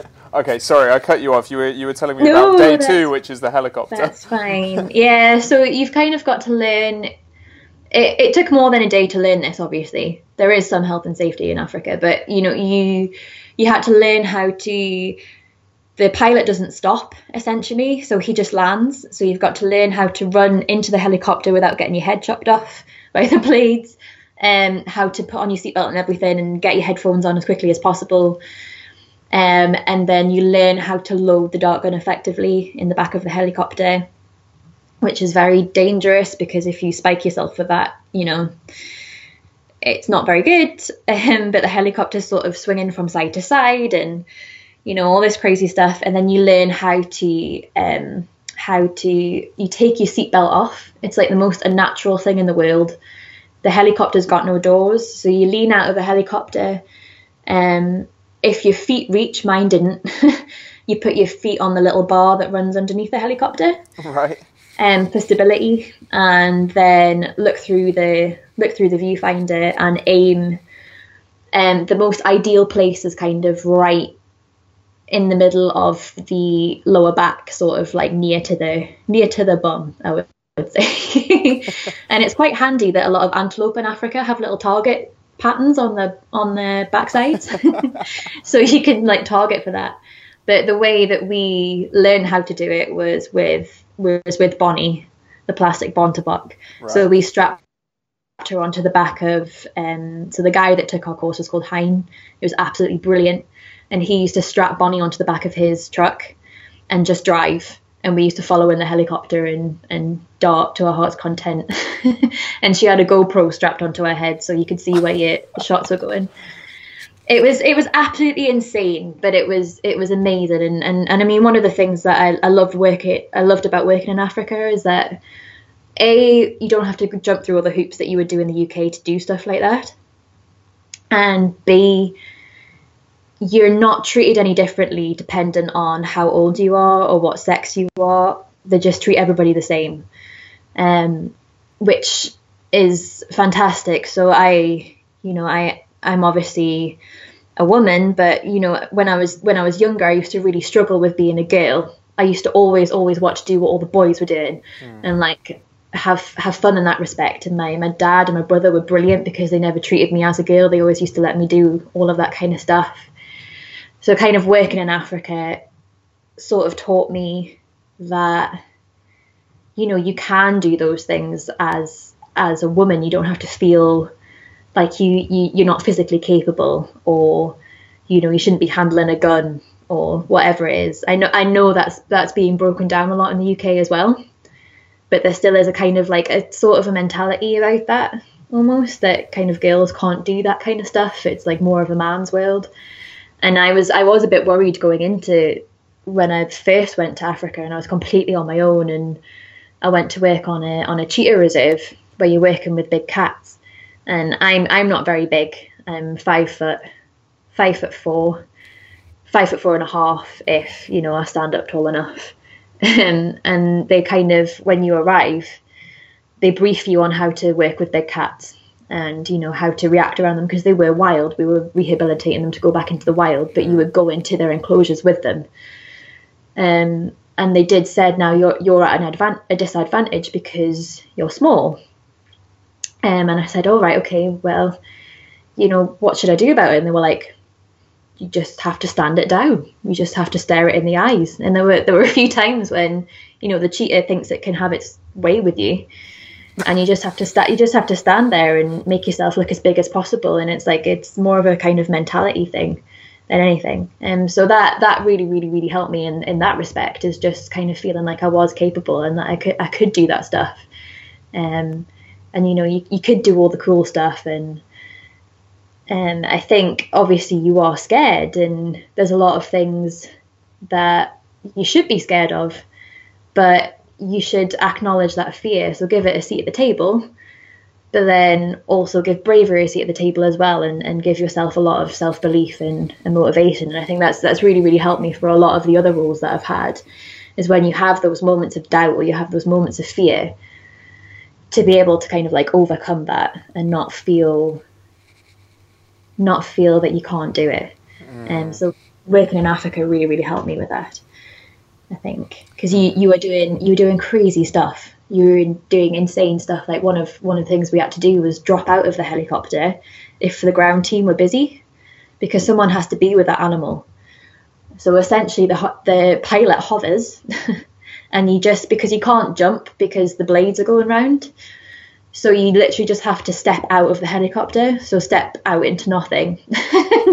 <laughs> Okay, sorry, I cut you off. You were you were telling me No, about day two, which is the helicopter. That's fine. Yeah, so you've kind of got to learn. It, it took more than a day to learn this. Obviously, there is some health and safety in Africa, but you know you you had to learn how to. The pilot doesn't stop essentially, so he just lands. So you've got to learn how to run into the helicopter without getting your head chopped off by the blades, and how to put on your seatbelt and everything, and get your headphones on as quickly as possible. Um, and then you learn how to load the dart gun effectively in the back of the helicopter, which is very dangerous because if you spike yourself with that, you know, it's not very good. <laughs> Um, but the helicopter's sort of swinging from side to side and, you know, all this crazy stuff. And then you learn how to, um, how to, you take your seatbelt off. It's like the most unnatural thing in the world. The helicopter's got no doors, so you lean out of the helicopter. Um, if your feet reach, mine didn't. <laughs> you put your feet on the little bar that runs underneath the helicopter right. um, for stability, and then look through the look through the viewfinder and aim. Um, the most ideal place is kind of right in the middle of the lower back, sort of like near to the near to the bum. I would, would <laughs> say, <laughs> and it's quite handy that a lot of antelope in Africa have little target patterns on the on their backsides, <laughs> so you can like target for that. But the way that we learned how to do it was with was with Bonnie, the plastic Bontebok. So we strapped her onto the back of um so the guy that took our course was called Hein. He was absolutely brilliant. And he used to strap Bonnie onto the back of his truck and just drive. And we used to follow in the helicopter and, and dart to our heart's content. <laughs> and she had a GoPro strapped onto her head so you could see where your shots were going. It was it was absolutely insane but it was it was amazing. And and, and i mean one of the things that I, I loved working i loved about working in africa is that a you don't have to jump through all the hoops that you would do in the uk to do stuff like that. And b you're not treated any differently dependent on how old you are or what sex you are. They just treat everybody the same um, which is fantastic. So i you know i i'm obviously a woman but you know when i was when i was younger i used to really struggle with being a girl. I used to always always watch do what all the boys were doing and like have have fun in that respect. And my my dad and my brother were brilliant because they never treated me as a girl. They always used to let me do all of that kind of stuff so kind of working in africa sort of taught me that you know you can do those things as as a woman. You don't have to feel like you, you you're not physically capable or you know you shouldn't be handling a gun or whatever it is. I know i know that's that's being broken down a lot in the uk as well but there still is a kind of like a sort of a mentality about that almost that kind of girls can't do that kind of stuff. It's like more of a man's world and i was i was a bit worried going into when i first went to africa and i was completely on my own and i went to work on a on a cheetah reserve where you're working with big cats. And i'm i'm not very big. I'm five foot five foot four five foot four and a half if you know i stand up tall enough. <laughs> And and they kind of when you arrive they brief you on how to work with big cats and you know how to react around them because they were wild. We were rehabilitating them to go back into the wild but you would go into their enclosures with them. Um, and they did said now you're you're at an advan- a disadvantage because you're small. Um, and i said all right okay well you know what should i do about it? And they were like you just have to stand it down. You just have to stare it in the eyes. And there were there were a few times when you know the cheetah thinks it can have its way with you, and you just have to sta- You just have to stand there and make yourself look as big as possible. And it's like it's more of a kind of mentality thing than anything. And um, so that that really really really helped me in in that respect is just kind of feeling like I was capable and that I could I could do that stuff. Um, and you know you you could do all the cool stuff and um, I think obviously you are scared, and there's a lot of things that you should be scared of, but you should acknowledge that fear. So give it a seat at the table, but then also give bravery a seat at the table as well, and, and give yourself a lot of self belief and, and motivation. And I think that's that's really really helped me for a lot of the other roles that I've had. Is when you have those moments of doubt or you have those moments of fear, to be able to kind of like overcome that and not feel not feel that you can't do it. And mm. um, so working in Africa really really helped me with that. I think because you you were doing you were doing crazy stuff. You were doing insane stuff. Like one of one of the things we had to do was drop out of the helicopter if the ground team were busy, because someone has to be with that animal. So essentially, the the pilot hovers, <laughs> and you just because you can't jump because the blades are going round. So you literally just have to step out of the helicopter. So step out into nothing, <laughs>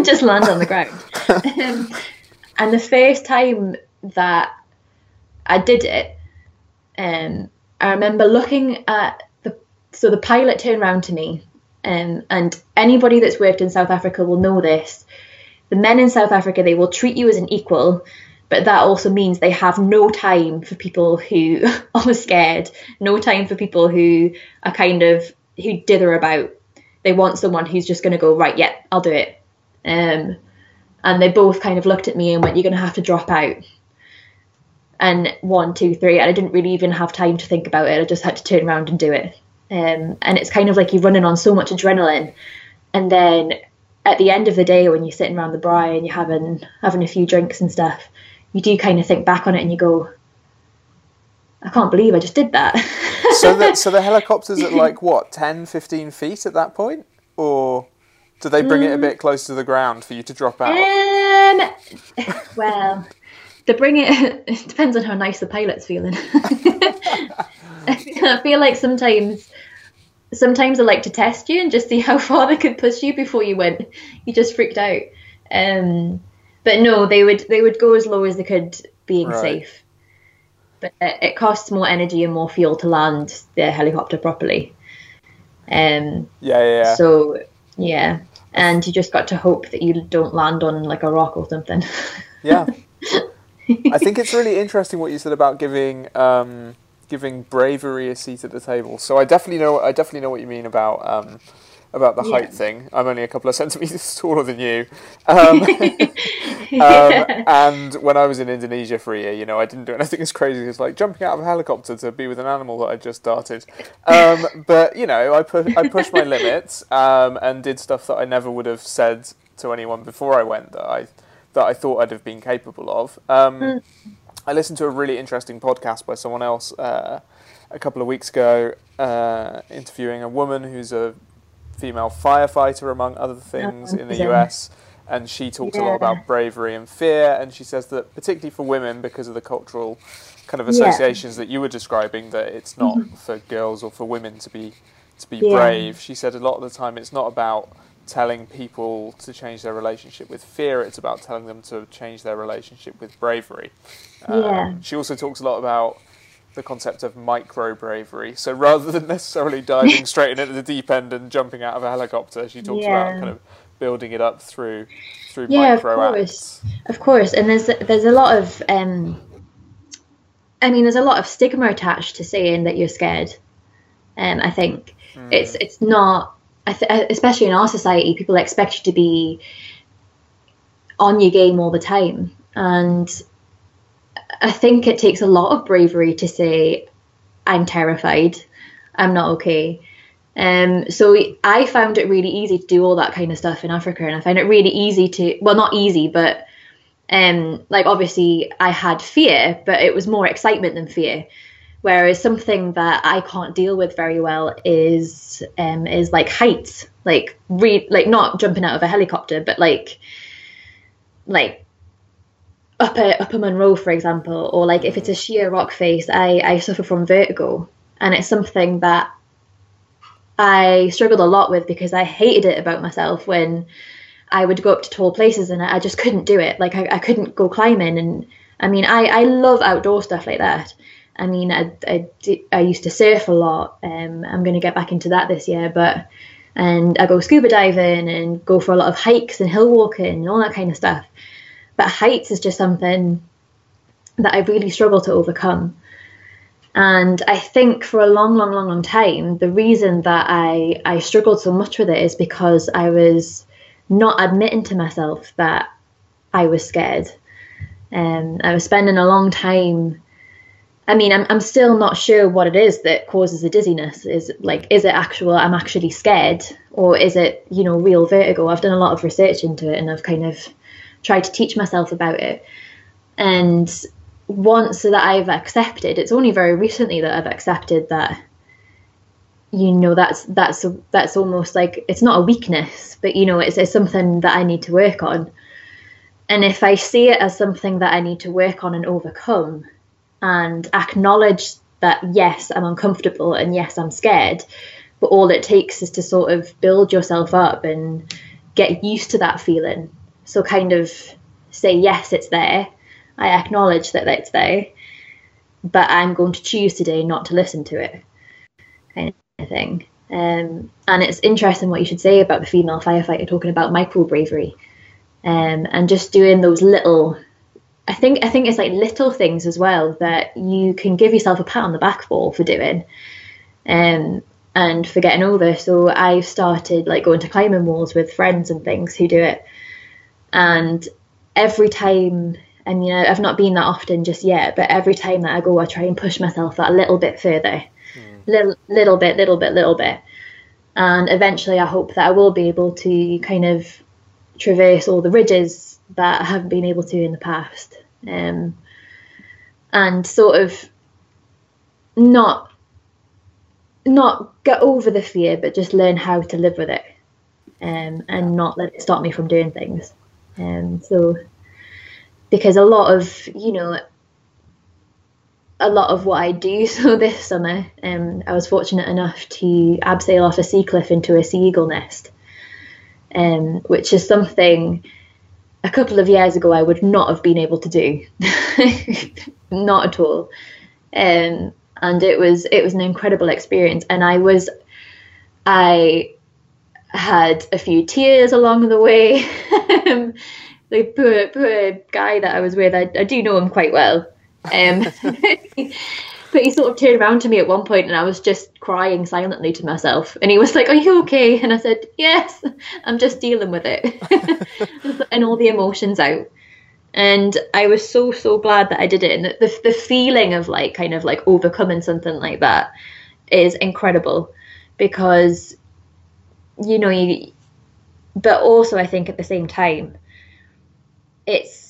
just land on the ground. um, <laughs> and the first time that I did it. Um, I remember looking at the so the pilot turned around to me, um, and anybody that's worked in South Africa will know this. The men in South Africa they will treat you as an equal, but that also means they have no time for people who <laughs> are scared, no time for people who are kind of who dither about. They want someone who's just going to go right. Yeah, I'll do it. Um, and they both kind of looked at me and went, "You're going to have to drop out." And one, two, three, and I didn't really even have time to think about it. I just had to turn around and do it. Um, and it's kind of like you're running on so much adrenaline, and then at the end of the day, when you're sitting around the braai and you're having having a few drinks and stuff, you do kind of think back on it and you go, I can't believe I just did that. <laughs> so the so the helicopter's at like <laughs> what 10, 15 feet at that point, or do they bring it a mm. bit close to the ground for you to drop out? Um, well to bring it, <laughs> it depends on how nice the pilot's feeling. <laughs> I feel like sometimes sometimes I like to test you and just see how <laughs> far they could push you before you went. You just freaked out. Um, but no, they would they would go as low as they could, being right. safe. But it costs more energy and more fuel to land the helicopter properly. Um, yeah, yeah, yeah. So yeah, and you just got to hope that you don't land on like a rock or something. Yeah. I think it's really interesting what you said about giving um, giving bravery a seat at the table. So I definitely know I definitely know what you mean about um, about the yeah. height thing. I'm only a couple of <laughs> centimeters taller than you. Um, <laughs> um, and when I was in Indonesia for a year, you know, I didn't do anything as crazy as like jumping out of a helicopter to be with an animal that I just started. Um, but you know, I I pushed my limits um, and did stuff that I never would have said to anyone before I went that I that I thought I'd have been capable of. Um, mm. I listened to a really interesting podcast by someone else uh, a couple of weeks ago, uh, interviewing a woman who's a female firefighter, among other things, oh, in the US. And she talks yeah. a lot about bravery and fear, and she says that particularly for women, because of the cultural kind of associations yeah. that you were describing, that it's not mm-hmm. for girls or for women to be to be yeah. brave. She said a lot of the time it's not about telling people to change their relationship with fear. It's about telling them to change their relationship with bravery. Um, yeah. She also talks a lot about the concept of micro bravery. So rather than necessarily diving <laughs> straight into the deep end and jumping out of a helicopter, she talks yeah. about kind of building it up through through yeah, micro of course. Acts. Of course, and there's there's a lot of um, I mean, there's a lot of stigma attached to saying that you're scared. Um, I think mm. it's it's not th- especially in our society, people expect you to be on your game all the time. And I think it takes a lot of bravery to say, I'm terrified, I'm not okay. Um, so I found it really easy to do all that kind of stuff in Africa, and I find it really easy to, well, not easy, but um, like obviously I had fear, but it was more excitement than fear. Whereas something that I can't deal with very well is um, is like heights, like re- like not jumping out of a helicopter, but like like upper upper Munro, for example, or like if it's a sheer rock face, I I suffer from vertigo, and it's something that I struggled a lot with because I hated it about myself when I would go up to tall places and I just couldn't do it. Like I, I couldn't go climbing, and I mean I I love outdoor stuff like that I mean, I, I, I used to surf a lot. Um, I'm going to get back into that this year, but and I go scuba diving and go for a lot of hikes and hill walking and all that kind of stuff. But heights is just something that I really struggle to overcome. And I think for a long, long, long, long time, the reason that I, I struggled so much with it is because I was not admitting to myself that I was scared. Um, I was spending a long time. I mean, I'm, I'm still not sure what it is that causes the dizziness. Is like, is it actual? I'm actually scared, or is it, you know, real vertigo? I've done a lot of research into it, and I've kind of tried to teach myself about it. And once that I've accepted, it's only very recently that I've accepted that you know that's that's that's almost like it's not a weakness, but you know it's, it's something that I need to work on. And if I see it as something that I need to work on and overcome, and acknowledge that yes, I'm uncomfortable and yes, I'm scared, but all it takes is to sort of build yourself up and get used to that feeling. So kind of say yes, it's there I acknowledge that it's there, but I'm going to choose today not to listen to it, kind of thing. Um, and it's interesting what you should say about the female firefighter talking about micro bravery, um, and just doing those little. I think I think it's like little things as well that you can give yourself a pat on the back for for doing, um, and for getting over. So I've started like going to climbing walls with friends and things who do it, and every time and you know I've not been that often just yet, but every time that I go, I try and push myself that little bit further, mm. little little bit, little bit, little bit, and eventually I hope that I will be able to kind of traverse all the ridges that I haven't been able to in the past, um, and sort of not not get over the fear, but just learn how to live with it, um, and not let it stop me from doing things. Um, so because a lot of you know a lot of what I do. <laughs> So this summer, um, I was fortunate enough to abseil off a sea cliff into a sea eagle nest, um, which is something a couple of years ago I would not have been able to do, <laughs> not at all. Um, and it was it was an incredible experience, and I was I had a few tears along the way. <laughs> The poor poor guy that I was with, I, I do know him quite well. Um, <laughs> but <laughs> he sort of turned around to me at one point and I was just crying silently to myself. And he was like, Are you okay? And I said, Yes, I'm just dealing with it. <laughs> and all the emotions out. And I was so, so glad that I did it. And the, the feeling of like kind of like overcoming something like that is incredible because, you know, you, but also I think at the same time, it's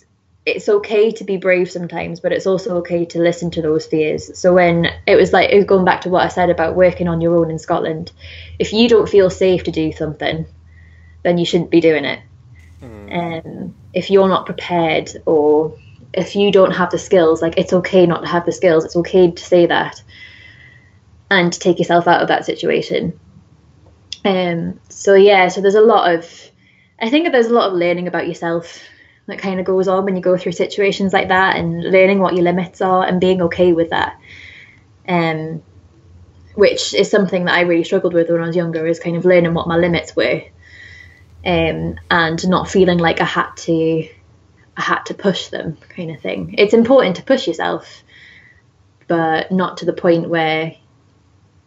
it's okay to be brave sometimes, but it's also okay to listen to those fears. So when it was like it was going back to what I said about working on your own in Scotland, if you don't feel safe to do something, then you shouldn't be doing it. And mm. um, if you're not prepared or if you don't have the skills, like it's okay not to have the skills. It's okay to say that and to take yourself out of that situation. Um. So yeah. So there's a lot of, I think there's a lot of learning about yourself that kind of goes on when you go through situations like that and learning what your limits are and being okay with that. Um, which is something that I really struggled with when I was younger, is kind of learning what my limits were, um, and not feeling like I had to, I had to push them, kind of thing. It's important to push yourself, but not to the point where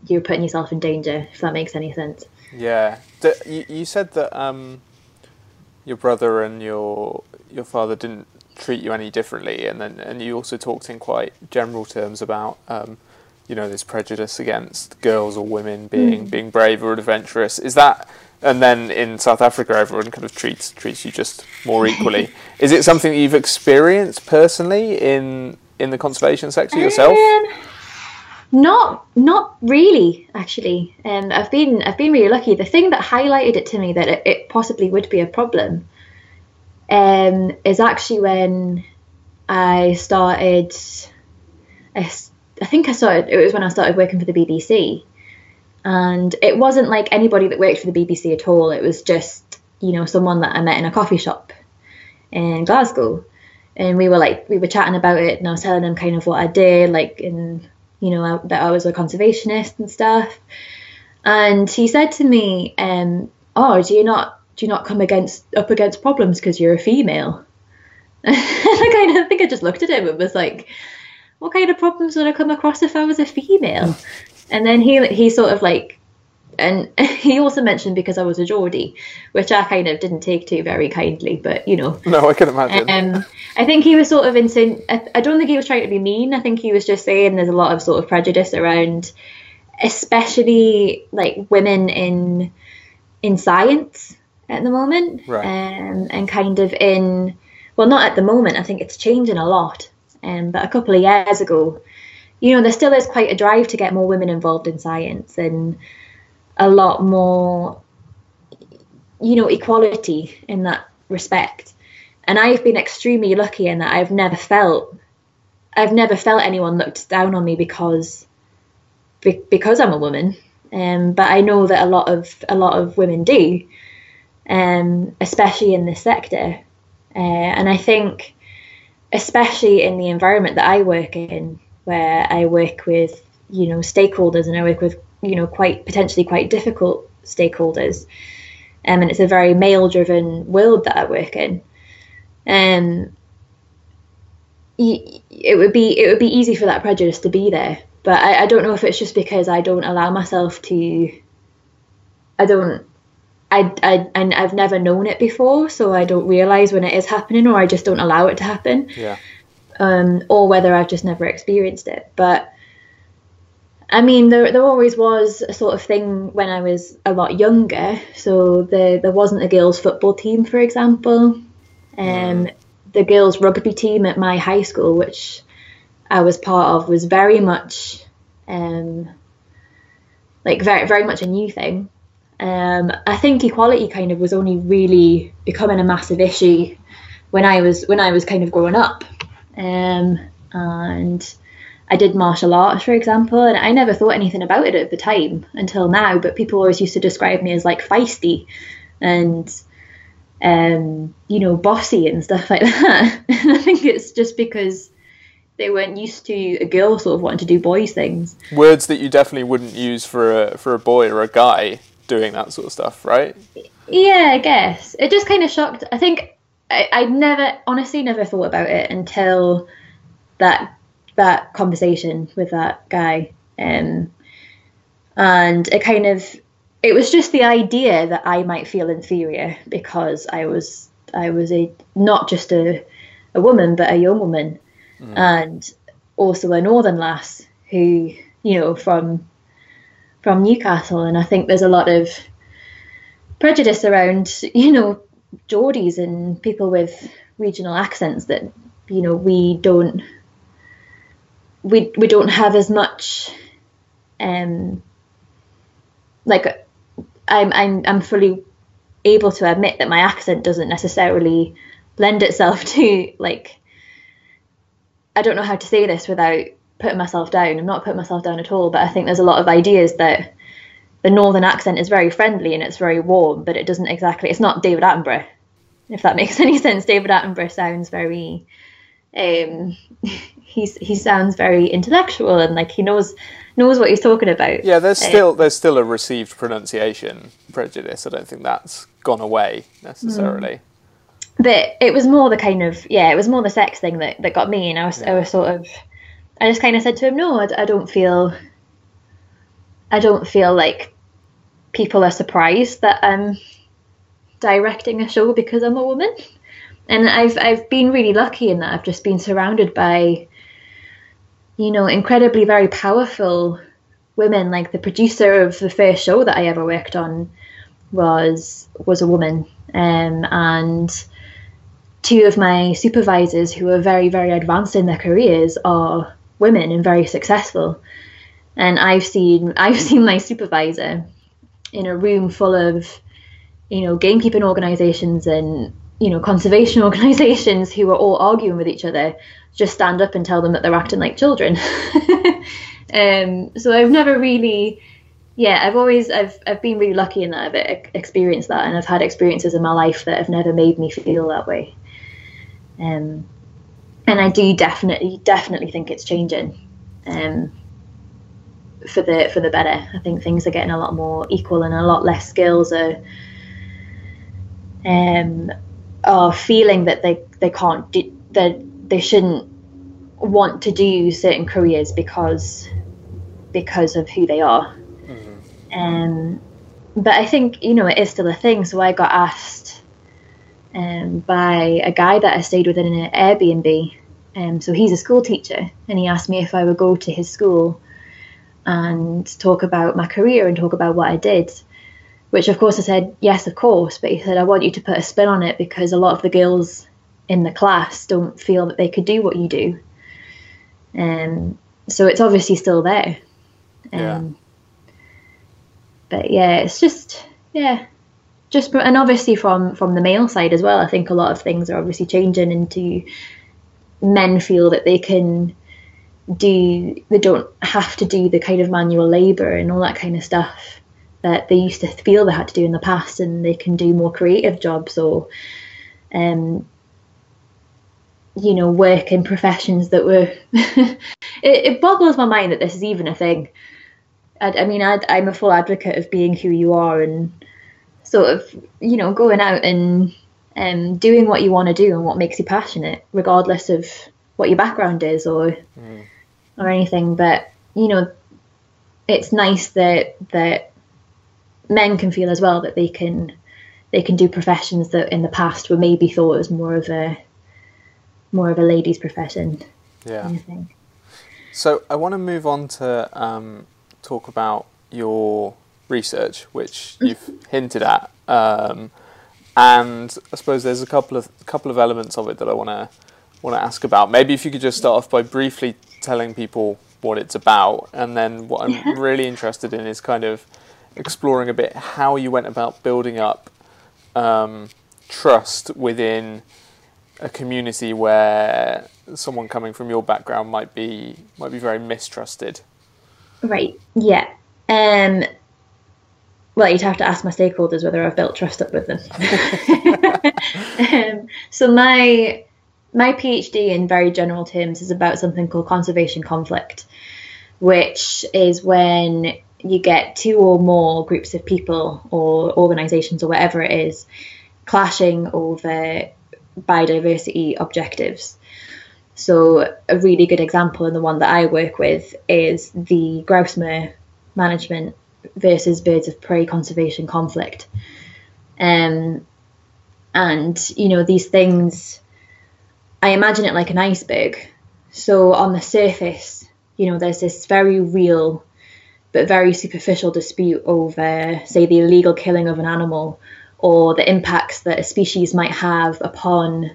you're putting yourself in danger. If that makes any sense. Yeah, you said that um, your brother and your your father didn't treat you any differently, and then and you also talked in quite general terms about um, you know this prejudice against girls or women being mm. being brave or adventurous. Is that and then in South Africa, everyone kind of treats treats you just more <laughs> equally. Is it something that you've experienced personally in in the conservation sector yourself? Um, not not really, actually. Um, I've been I've been really lucky. The thing that highlighted it to me that it, it possibly would be a problem um, is actually when I started. I, I think I started. It was when I started working for the BBC, and it wasn't like anybody that worked for the BBC at all. It was just you know someone that I met in a coffee shop in Glasgow, and we were like we were chatting about it, and I was telling him kind of what I did, like and you know that I was a conservationist and stuff. And he said to me, um, "Oh, do you not do you not come against up against problems because you're a female? <laughs> I kind of think I just looked at him and was like, what kind of problems would I come across if I was a female? and then he he sort of like and <laughs> he also mentioned because I was a Geordie, which I kind of didn't take to very kindly, but you know. No, I can imagine. Um, I think he was sort of insane. I, I don't think he was trying to be mean. I think he was just saying there's a lot of sort of prejudice around, especially like women in in science at the moment, Right. um, and kind of in well, not at the moment. I think it's changing a lot. Um, but a couple of years ago, you know, there still is quite a drive to get more women involved in science and a lot more, you know, equality in that respect. And I've been extremely lucky in that I've never felt, I've never felt anyone looked down on me because, be- because I'm a woman. Um, but I know that a lot of a lot of women do, um, especially in this sector. Uh, and I think, especially in the environment that I work in, where I work with, you know, stakeholders and I work with, you know, quite potentially quite difficult stakeholders. Um, and it's a very male driven world that I work in. Um, it would be it would be easy for that prejudice to be there, but I, I don't know if it's just because I don't allow myself to. I don't I, I, and I've never known it before, so I don't realize when it is happening, or I just don't allow it to happen, yeah. um, or whether I've just never experienced it. But I mean, there, there always was a sort of thing when I was a lot younger. So there, there wasn't a girls' football team, for example. Um, The girls' rugby team at my high school, which I was part of, was very much, um, like very, very much a new thing. Um, I think equality kind of was only really becoming a massive issue when I was when I was kind of growing up, um, and I did martial arts, for example, and I never thought anything about it at the time until now. But people always used to describe me as like feisty, and um, you know, bossy and stuff like <laughs> that. and I think it's just because they weren't used to a girl sort of wanting to do boys things. Words that you definitely wouldn't use for a for a boy or a guy doing that sort of stuff, right? Yeah, I guess it just kind of shocked. I think I, I never, honestly, never thought about it until that that conversation with that guy, um, and it kind of it was just the idea that I might feel inferior because I was I was a not just a a woman but a young woman, and also a northern lass who you know from from Newcastle, and I think there's a lot of prejudice around, <laughs> you know, Geordies and people with regional accents that, you know, we don't we we don't have as much um like I'm I'm I'm fully able to admit that my accent doesn't necessarily lend itself <laughs> to like I don't know how to say this without putting myself down. I'm not putting myself down at all, but I think there's a lot of ideas that the northern accent is very friendly and it's very warm, but it doesn't exactly. It's not David Attenborough, if that <laughs> makes any sense. David Attenborough sounds very. Um, <laughs> he's he sounds very intellectual and like he knows knows what he's talking about. Yeah, there's Uh, still there's still a received pronunciation prejudice. I don't think that's gone away necessarily. but it was more the kind of yeah it was more the sex thing that, that got me and I was I was sort of I just kind of said to him no I, I don't feel I don't feel like people are surprised that I'm directing a show because I'm a woman. And I've I've been really lucky in that I've just been surrounded by you know incredibly very powerful women. Like the producer of the first show that I ever worked on was was a woman. Um, and two of my supervisors who are very very advanced in their careers are women and very successful. And i've seen <laughs> i've seen my supervisor in a room full of you know gamekeeping organizations and you know conservation <laughs> organizations who are all arguing with each other just stand up and tell them that they're acting like children. <laughs> Um, so i've never really yeah i've always i've i've been really lucky in that i've experienced that and i've had experiences in my life that have never made me feel that way. Um, and I do definitely, definitely think it's changing um, for the for the better. I think things are getting a lot more equal, and a lot less skills are um, are feeling that they they can't do that they shouldn't want to do certain careers because because of who they are. Mm-hmm. Um, but I think you know it is still a thing. So I got asked um, by a guy that I stayed with in an Airbnb. Um, so he's a school teacher, and he asked me if I would go to his school and talk about my career and talk about what I did. Which of course I said yes, of course. But he said I want you to put a spin on it because a lot of the girls in the class don't feel that they could do what you do. Um, so it's obviously still there. Um, yeah. But yeah, it's just yeah, just and obviously from from the male side as well. I think a lot of things are obviously changing into men feel that they can do they don't have to do the kind of manual labor and all that kind of stuff that they used to feel they had to do in the past and they can do more creative jobs or um, you know, work in professions that were. <laughs> it, it, boggles my mind that this is even a thing. I, I mean, I, I'm a full advocate of being who you are and sort of, you know, going out and um, doing what you want to do and what makes you passionate, regardless of what your background is or mm. or anything. But you know, it's nice that that men can feel as well that they can they can do professions that in the past were maybe thought as more of a more of a lady's profession. Yeah. So I want to move on to um, talk about your research, which mm. you've hinted at, um, and I suppose there's a couple of couple of elements of it that I want to want to ask about. Maybe if you could just start off by briefly telling people what it's about, and then what I'm yeah. really interested in is kind of exploring a bit how you went about building up um, trust within a community where someone coming from your background might be might be very mistrusted. Right. Yeah. Um. Well, you'd have to ask my stakeholders whether I've built trust up with them. <laughs> um, so my my PhD in very general terms is about something called conservation conflict, which is when you get two or more groups of people or organizations or whatever it is clashing over biodiversity objectives. So, a really good example, and the one that I work with, is the grouse management versus birds of prey conservation conflict. Um, and, you know, these things, I imagine it like an iceberg. So, on the surface, you know, there's this very real but very superficial dispute over, say, the illegal killing of an animal or the impacts that a species might have upon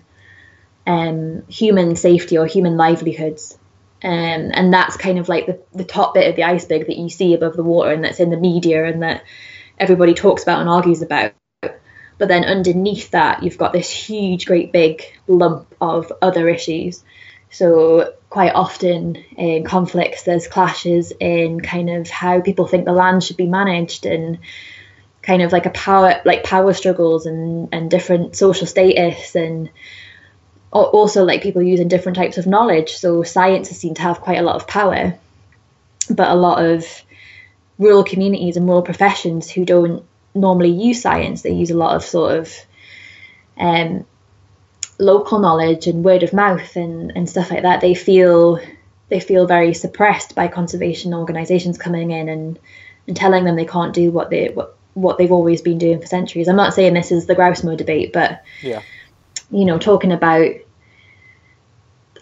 um, human safety or human livelihoods. Um, and that's kind of like the, the top bit of the iceberg that you see above the water and that's in the media and that everybody talks about and argues about. But then underneath that, you've got this huge, great big lump of other issues. So, quite often in conflicts, there's clashes in kind of how people think the land should be managed and kind of like a power like power struggles and and different social status and also like people using different types of knowledge. So scientists seem to have quite a lot of power but a lot of rural communities and rural professions who don't normally use science they use a lot of sort of um, local knowledge and word of mouth and, and stuff like that. They feel they feel very suppressed by conservation organizations coming in and and telling them they can't do what they what what they've always been doing for centuries. I'm not saying this is the grouse moor debate, but yeah, you know, talking about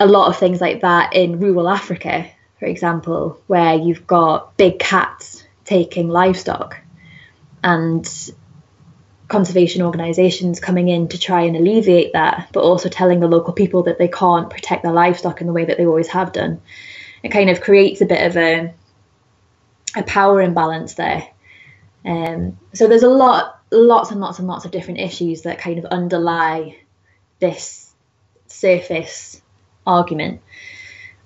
a lot of things like that in rural Africa, for example, where you've got big cats taking livestock and conservation organisations coming in to try and alleviate that, but also telling the local people that they can't protect their livestock in the way that they always have done. It kind of creates a bit of a a power imbalance there um, so there's a lot, lots and lots and lots of different issues that kind of underlie this surface argument.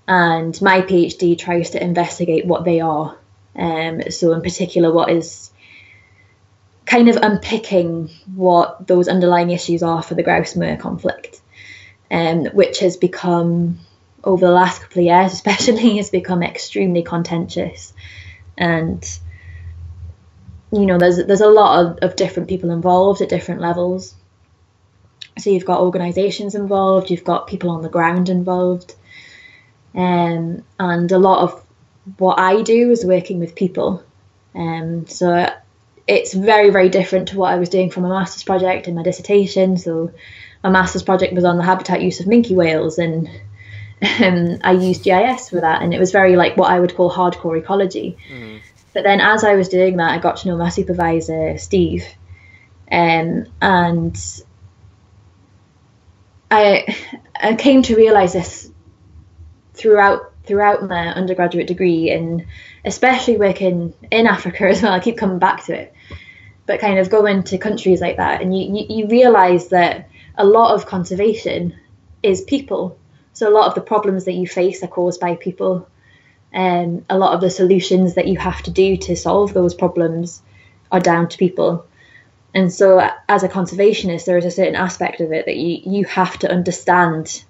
And my PhD tries to investigate what they are. Um, so, in particular, what is kind of unpicking what those underlying issues are for the grouse moor conflict, um, which has become, over the last couple of years especially, <laughs> has become extremely contentious. And you know, there's there's a lot of, of different people involved at different levels. So you've got organisations involved, you've got people on the ground involved, Um, and a lot of what I do is working with people. Um, so it's very, very different to what I was doing for my master's project and my dissertation. So my master's project was on the habitat use of minke whales and um, I used GIS for that and it was very like what I would call hardcore ecology. Mm. But then as I was doing that, I got to know my supervisor, Steve. Um, and I, I came to realize this throughout throughout my undergraduate degree and especially working in Africa <laughs> as well. I keep coming back to it, but kind of going to countries like that, and you, you, you realize that a lot of conservation is people. So a lot of the problems that you face are caused by people, and a lot of the solutions that you have to do to solve those problems are down to people. And so, as a conservationist, there is a certain aspect of it that you, you have to understand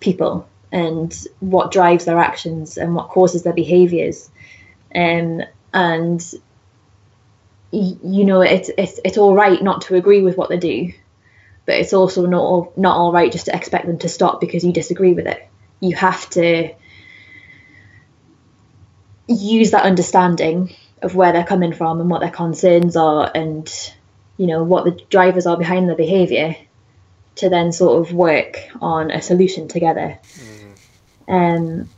people and what drives their actions and what causes their behaviors. Um, and you know, it's it's it's all right not to agree with what they do, but it's also not all, not all right just to expect them to stop because you disagree with it. You have to use that understanding of where they're coming from and what their concerns are and you know what the drivers are behind their behavior to then sort of work on a solution together. Mm. Um,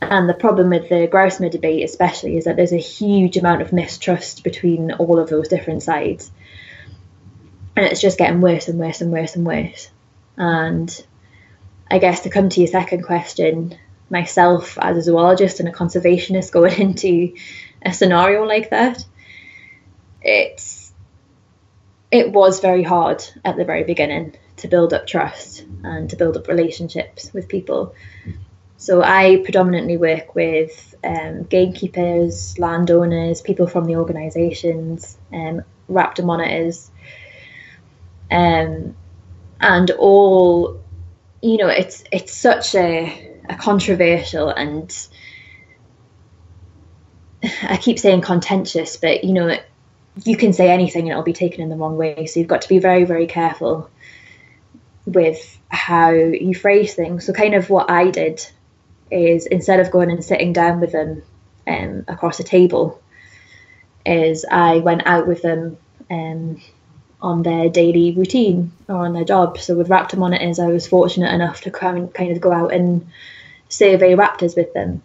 and the problem with the Grouse moor debate, especially, is that there's a huge amount of mistrust between all of those different sides. And it's just getting worse and worse and worse and worse. And I guess to come to your second question, myself as a zoologist and a conservationist <laughs> going into a scenario like that, it's it was very hard at the very beginning to build up trust and to build up relationships with people. So I predominantly work with um, gamekeepers, landowners, people from the organisations, um, raptor monitors, um, and all. You know, it's it's such a, a controversial and <sighs> I keep saying contentious, but you know, you can say anything and it'll be taken in the wrong way. So you've got to be very, very careful with how you phrase things. So, kind of what I did is instead of going and sitting down with them um, across a table, is I went out with them um, on their daily routine or on their job. So with raptor monitors, I was fortunate enough to kind of go out and survey raptors with them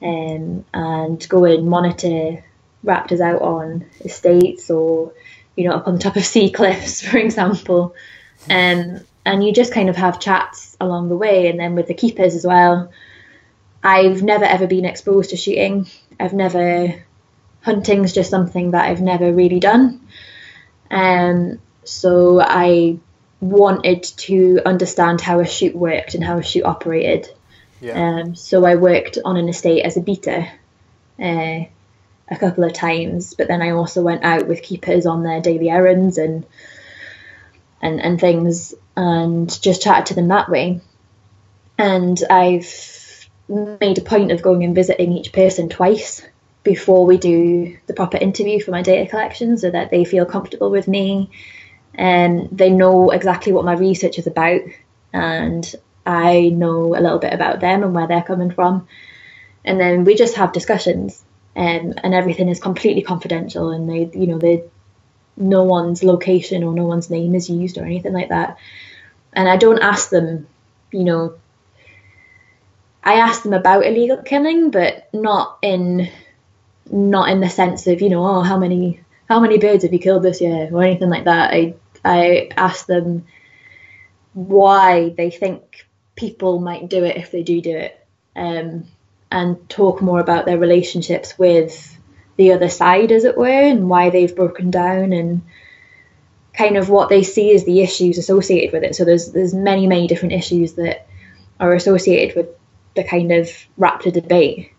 um, and go and monitor raptors out on estates or you know up on the top of sea cliffs, <laughs> for example. Um, and you just kind of have chats along the way, and then with the keepers as well. I've never ever been exposed to shooting. I've never hunting's just something that I've never really done. Um, so I wanted to understand how a shoot worked and how a shoot operated. Yeah. Um, so I worked on an estate as a beater uh, a couple of times, but then I also went out with keepers on their daily errands and and and things, and just chatted to them that way. And I've made a point of going and visiting each person twice before we do the proper interview for my data collection so that they feel comfortable with me and they know exactly what my research is about and I know a little bit about them and where they're coming from. And then we just have discussions um, and everything is completely confidential and they you know they no one's location or no one's name is used or anything like that. And I don't ask them, you know, I ask them about illegal killing, but not in not in the sense of you know oh how many how many birds have you killed this year or anything like that. I I ask them why they think people might do it if they do do it, um, and talk more about their relationships with the other side, as it were, and why they've broken down and kind of what they see as the issues associated with it. So there's there's many many different issues that are associated with the kind of raptor debate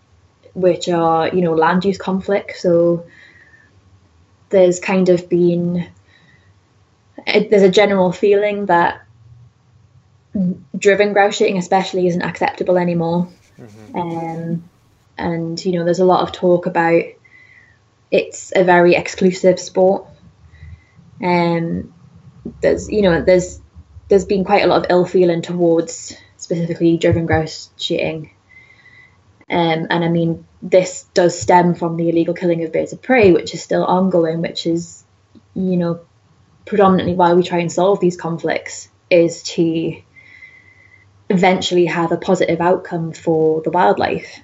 which are you know land use conflict. So there's kind of been there's a general feeling that driven grouse shooting especially isn't acceptable anymore. Mm-hmm. Um, and you know there's a lot of talk about it's a very exclusive sport. Um, there's you know there's there's been quite a lot of ill feeling towards specifically driven grouse shooting Um, and I mean, this does stem from the illegal killing of birds of prey, which is still ongoing, which is, you know, predominantly why we try and solve these conflicts is to eventually have a positive outcome for the wildlife.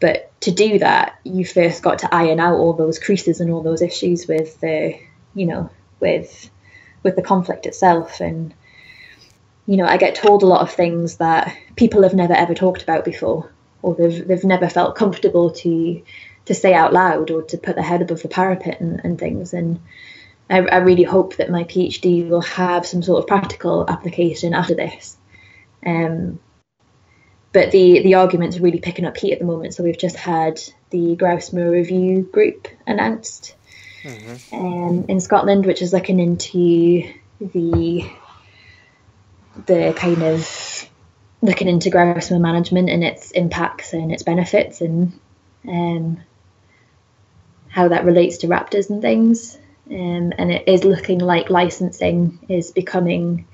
But to do that, you first got to iron out all those creases and all those issues with the, you know, with with the conflict itself. And you know, I get told a lot of things that people have never ever talked about before, or they've they've never felt comfortable to to say out loud or to put their head above the parapet and, and things. And I, I really hope that my PhD will have some sort of practical application after this. Um, but the the argument's are really picking up heat at the moment. So we've just had the Grouse Moor Review group announced mm-hmm. um, in Scotland, which is looking into the the kind of looking into grouse moor management and its impacts and its benefits and um, how that relates to raptors and things. Um, and it is looking like licensing is becoming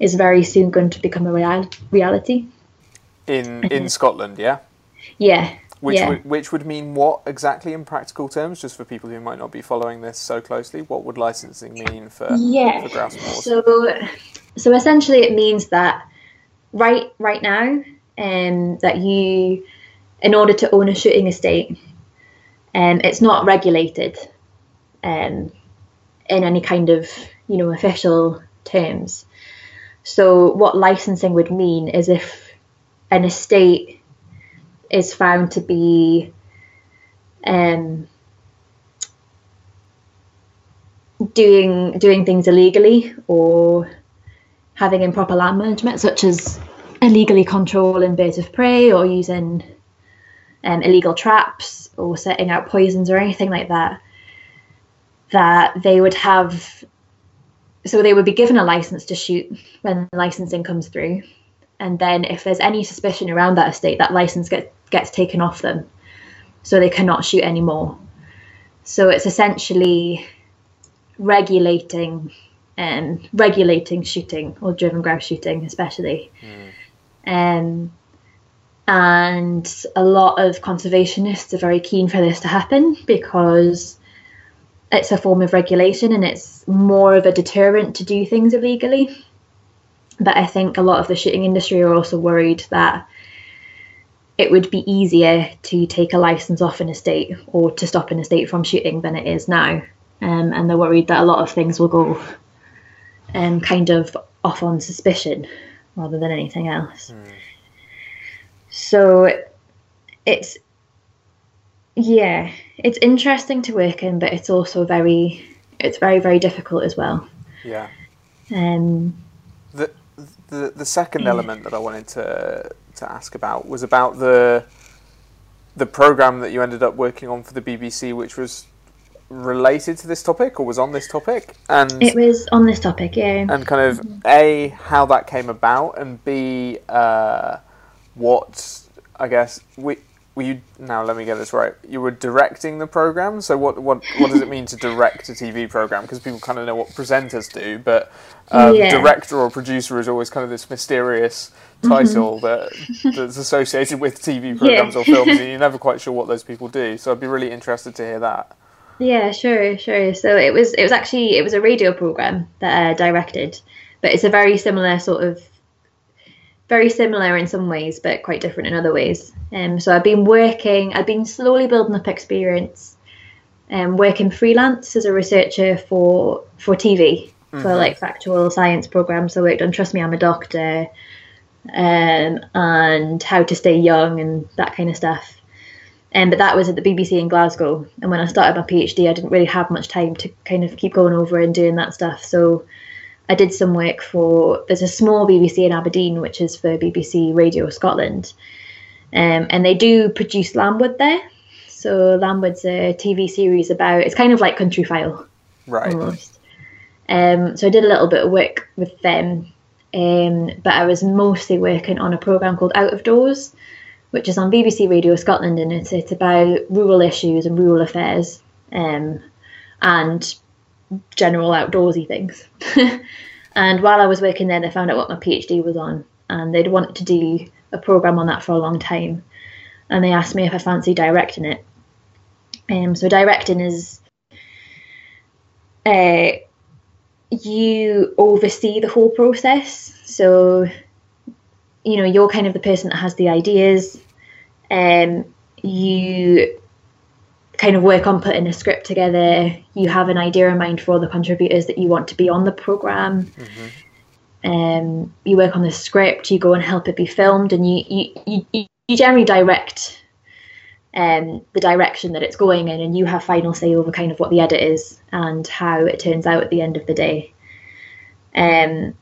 is very soon going to become a real, reality in in Scotland. Yeah. Yeah. Which yeah. would which would mean what exactly in practical terms? Just for people who might not be following this so closely, what would licensing mean for yeah. for grouse moors? So, so essentially, it means that right right now, um, that you, in order to own a shooting estate, um, it's not regulated, um, in any kind of you know official terms. So what licensing would mean is if an estate is found to be um, doing doing things illegally or having improper land management, such as illegally controlling birds of prey or using um, illegal traps or setting out poisons or anything like that, that they would have. So they would be given a license to shoot when licensing comes through, and then if there's any suspicion around that estate, that license gets gets taken off them, so they cannot shoot anymore. So it's essentially regulating um, regulating shooting or driven grouse shooting, especially. Mm. Um, and a lot of conservationists are very keen for this to happen because it's a form of regulation and it's more of a deterrent to do things illegally. But I think a lot of the shooting industry are also worried that it would be easier to take a license off an estate or to stop an estate from shooting than it is now. Um, and they're worried that a lot of things will go um, kind of off on suspicion rather than anything else. Mm. So it's yeah, it's interesting to work in, but it's also very it's very very difficult as well. Yeah. Um. The the the second yeah. element that I wanted to to ask about was about the the program that you ended up working on for the BBC, which was related to this topic or was on this topic and it was on this topic yeah and kind of a how that came about and b uh, what i guess we were you now let me get this right you were directing the program so what what what does it mean to direct a tv program because people kind of know what presenters do but um, yeah. director or producer is always kind of this mysterious title mm-hmm. that that's associated with tv <laughs> programs yeah. or films and you're never quite sure what those people do so i'd be really interested to hear that yeah, sure, sure. So it was it was actually it was a radio program that I directed, but it's a very similar sort of very similar in some ways, but quite different in other ways. Um, so I've been working, I've been slowly building up experience, um, working freelance as a researcher for for TV mm-hmm. for like factual science programs. I worked on Trust Me, I'm a Doctor, um, and How to Stay Young and that kind of stuff. Um, but that was at the BBC in Glasgow. And when I started my PhD, I didn't really have much time to kind of keep going over and doing that stuff. So I did some work for, there's a small BBC in Aberdeen, which is for BBC Radio Scotland. Um, and they do produce Landward there. So Landward's a TV series about, it's kind of like Countryfile. Right. Almost. Um, so I did a little bit of work with them. Um, but I was mostly working on a program called Out of Doors, which is on BBC Radio Scotland, and it's, it's about rural issues and rural affairs um, and general outdoorsy things. <laughs> and while I was working there, they found out what my PhD was on, and they'd wanted to do a program on that for a long time. and they asked me if I fancy directing it. Um, so directing is uh, you oversee the whole process. So you know you're kind of the person that has the ideas. Um, you kind of work on putting a script together. You have an idea in mind for all the contributors that you want to be on the program. Mm-hmm. Um, you work on the script. You go and help it be filmed, and you you, you, you generally direct um, the direction that it's going in, and you have final say over kind of what the edit is and how it turns out at the end of the day. Um,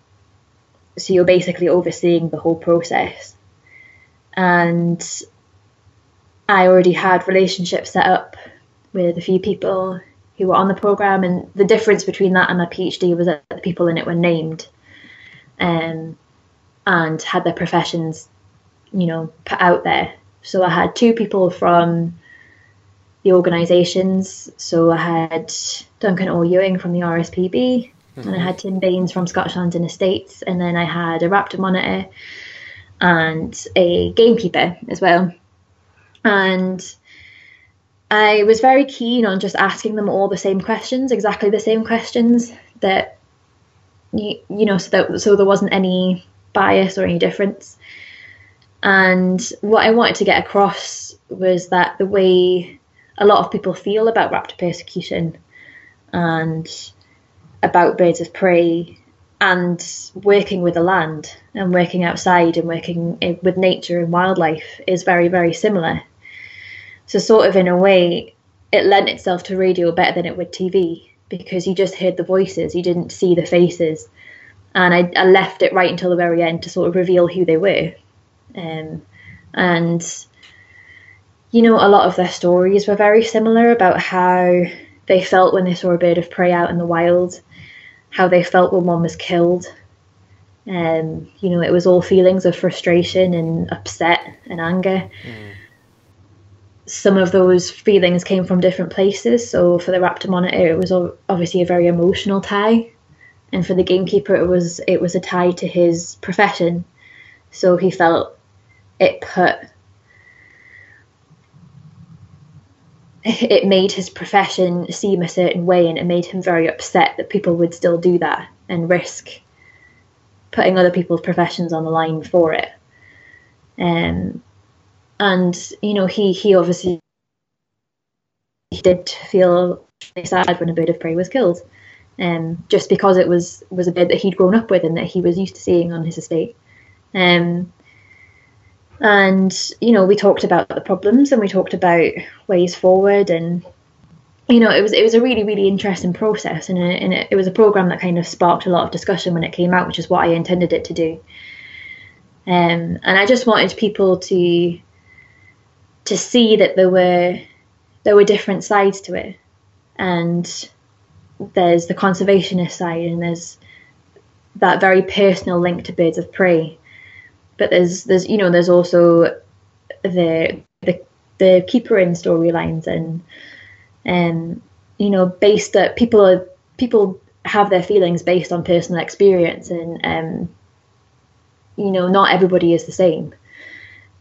so you're basically overseeing the whole process. And I already had relationships set up with a few people who were on the program, and the difference between that and my PhD was that the people in it were named um, and had their professions, you know, put out there. So I had two people from the organisations. So I had Duncan Orr-Ewing from the RSPB, mm-hmm. and I mm-hmm. had Tim Baynes from Scottish Lands and Estates, and then I had a raptor monitor and a gamekeeper as well. And I was very keen on just asking them all the same questions, exactly the same questions that you, you know, so that so there wasn't any bias or any difference. And what I wanted to get across was that the way a lot of people feel about raptor persecution and about birds of prey and working with the land and working outside and working eh, with nature and wildlife is very, very similar. So, sort of in a way, it lent itself to radio better than it would TV because you just heard the voices, you didn't see the faces. And I, I left it right until the very end to sort of reveal who they were. Um, and, you know, a lot of their stories were very similar about how they felt when they saw a bird of prey out in the wild, how they felt when one was killed. Um, you know, it was all feelings of frustration and upset and anger. Mm. Some of those feelings came from different places. So for the Raptor Monitor, it was obviously a very emotional tie, and for the gamekeeper, it was it was a tie to his profession. So he felt it put it made his profession seem a certain way and it made him very upset that people would still do that and risk putting other people's professions on the line for it um, and you know he he obviously did feel sad when a bird of prey was killed um, just because it was was a bird that he'd grown up with and that he was used to seeing on his estate. Um, and you know we talked about the problems and we talked about ways forward and you know it was it was a really really interesting process and, it, and it, it was a program that kind of sparked a lot of discussion when it came out which is what I intended it to do. Um, and I just wanted people to to see that there were there were different sides to it. And there's the conservationist side and there's that very personal link to birds of prey. But there's there's you know there's also the the the keeper in storylines and and um, you know based that people are people have their feelings based on personal experience and um you know not everybody is the same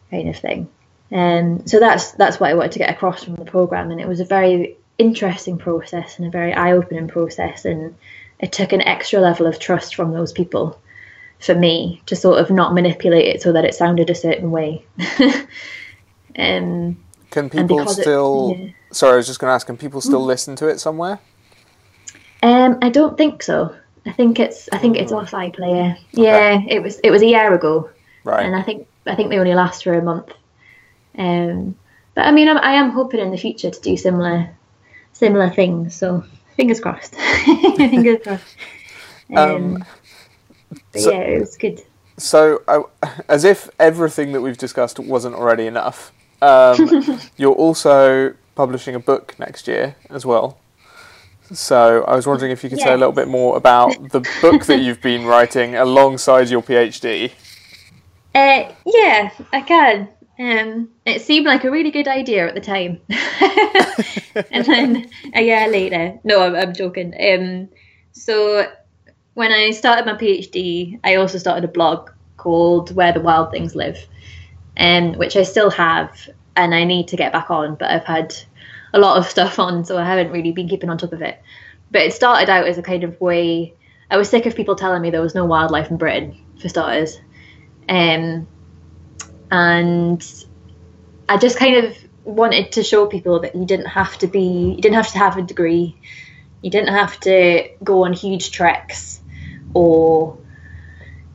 kind of thing um, so that's that's what I wanted to get across from the program and it was a very interesting process and a very eye-opening process and it took an extra level of trust from those people for me to sort of not manipulate it so that it sounded a certain way. <laughs> um, can people still? It, yeah. Sorry, I was just going to ask. Can people still mm. listen to it somewhere? Um, I don't think so. I think it's I think it's mm. off iPlayer. Yeah, it was it was a year ago. Right. And I think I think they only last for a month. Um, but I mean, I'm, I am hoping in the future to do similar similar things. So fingers crossed. <laughs> fingers crossed. Um, um, but so, yeah, it was good. So, uh, as if everything that we've discussed wasn't already enough, um, <laughs> you're also publishing a book next year as well. So, I was wondering if you could yes. say a little bit more about the book that <laughs> you've been writing alongside your PhD. Uh, yeah, I can. Um, it seemed like a really good idea at the time, <laughs> and then a year later, no, I'm, I'm joking. Um, so when I started my PhD, I also started a blog called Where the Wild Things Live, um, which I still have. and I need to get back on, but I've had a lot of stuff on, so I haven't really been keeping on top of it. But it started out as a kind of way. I was sick of people telling me there was no wildlife in Britain, for starters, um, and I just kind of wanted to show people that you didn't have to be, you didn't have to have a degree, you didn't have to go on huge treks or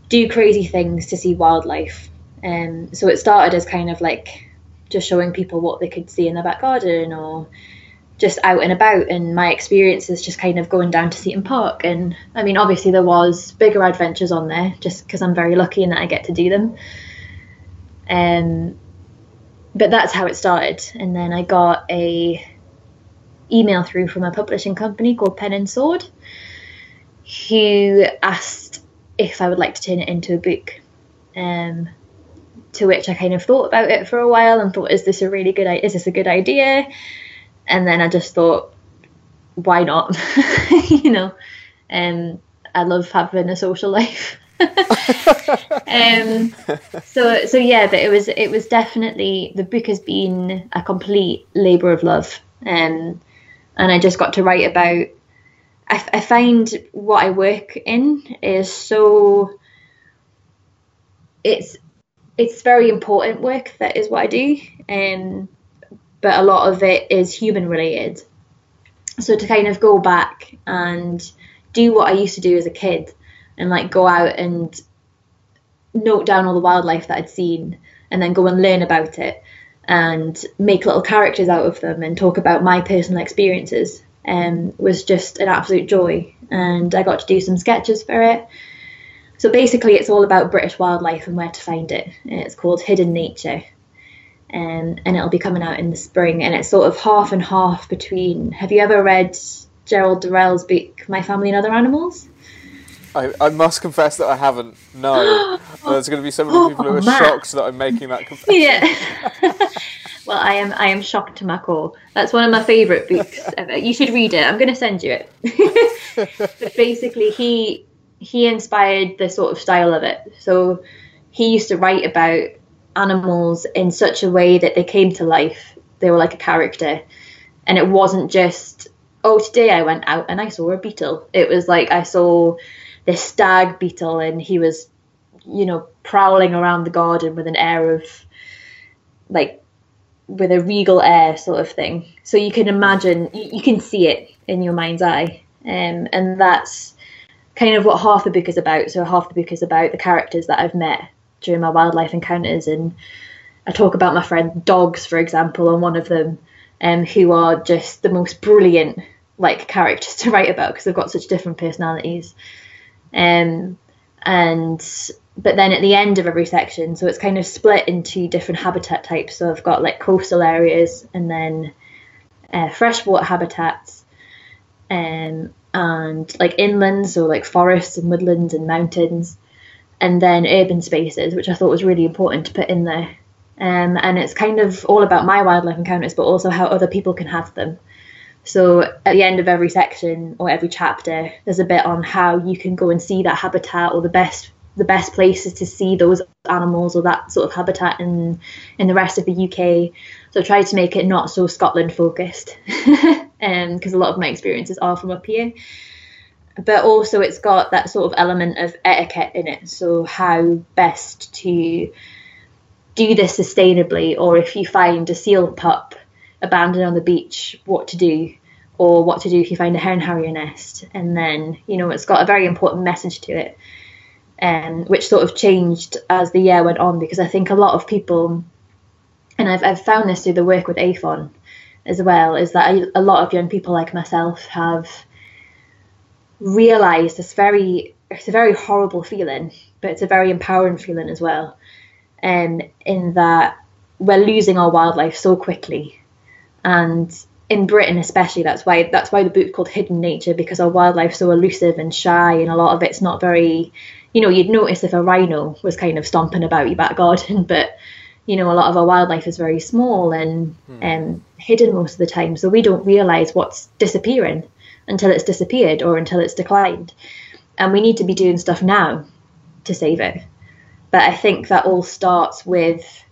do crazy things to see wildlife. Um, so it started as kind of like just showing people what they could see in their back garden or just out and about. And my experiences just kind of going down to Seaton Park. And I mean obviously there was bigger adventures on there just because I'm very lucky in that I get to do them um, but that's how it started and then I got a email through from a publishing company called Pen and Sword who asked if I would like to turn it into a book um, to which I kind of thought about it for a while and thought, is this a really good is this a good idea? And then I just thought, why not? <laughs> you know, um, I love having a social <laughs> life. <laughs> um, so so yeah, but it was it was definitely the book has been a complete labour of love, um, and I just got to write about. I, I find what I work in is so. It's it's very important work. That is what I do, um, but a lot of it is human related. So to kind of go back and do what I used to do as a kid, and like go out and note down all the wildlife that I'd seen, and then go and learn about it, and make little characters out of them, and talk about my personal experiences, um, was just an absolute joy. And I got to do some sketches for it so basically, it's all about British wildlife and where to find it. It's called Hidden Nature, um, and it'll be coming out in the spring. And it's sort of half and half between. Have you ever read Gerald Durrell's book My Family and Other Animals? I, I must confess that I haven't. No, <gasps> there's going to be so many people who are oh, shocked that I'm making that confession. Yeah. <laughs> well, I am. I am shocked to my core. That's one of my favourite books ever. You should read it. I'm going to send you it. <laughs> but basically, he he inspired the sort of style of it. So he used to write about animals in such a way that they came to life. They were like a character. And it wasn't just, oh, today I went out and I saw a beetle. It was like I saw this stag beetle and he was, you know, prowling around the garden with an air of like with a regal air sort of thing. So you can imagine, you, you can see it in your mind's eye. Um, and that's kind of what half the book is about. So half the book is about the characters that I've met during my wildlife encounters, and I talk about my friend dogs, for example, on one of them, um, who are just the most brilliant like characters <laughs> to write about because they've got such different personalities. Um, and but then at the end of every section, so it's kind of split into different habitat types. So I've got like coastal areas and then uh, freshwater habitats, um, and like inland, so like forests and woodlands and mountains, and then urban spaces, which I thought was really important to put in there. Um, and it's kind of all about my wildlife encounters, but also how other people can have them. So at the end of every section or every chapter, there's a bit on how you can go and see that habitat or the best the best places to see those animals or that sort of habitat in in the rest of the UK. So I to make it not so Scotland focused, because <laughs> um, a lot of my experiences are from up here. But also, it's got that sort of element of etiquette in it. So how best to do this sustainably, or if you find a seal pup abandoned on the beach, what to do, or what to do if you find a hen harrier nest. And then, you know, it's got a very important message to it um, which sort of changed as the year went on because I think a lot of people, and I've, I've found this through the work with AFON as well, is that a, a lot of young people like myself have realised this very, it's a very horrible feeling, but it's a very empowering feeling as well. Um, in that we're losing our wildlife so quickly, and in Britain especially, that's why that's why the book's called Hidden Nature because our wildlife's so elusive and shy, and a lot of it's not very you know, you'd notice if a rhino was kind of stomping about your back garden, <laughs> but you know, a lot of our wildlife is very small and hmm. um, hidden most of the time. So we don't realise what's disappearing until it's disappeared or until it's declined. And we need to be doing stuff now to save it. But I think that all starts with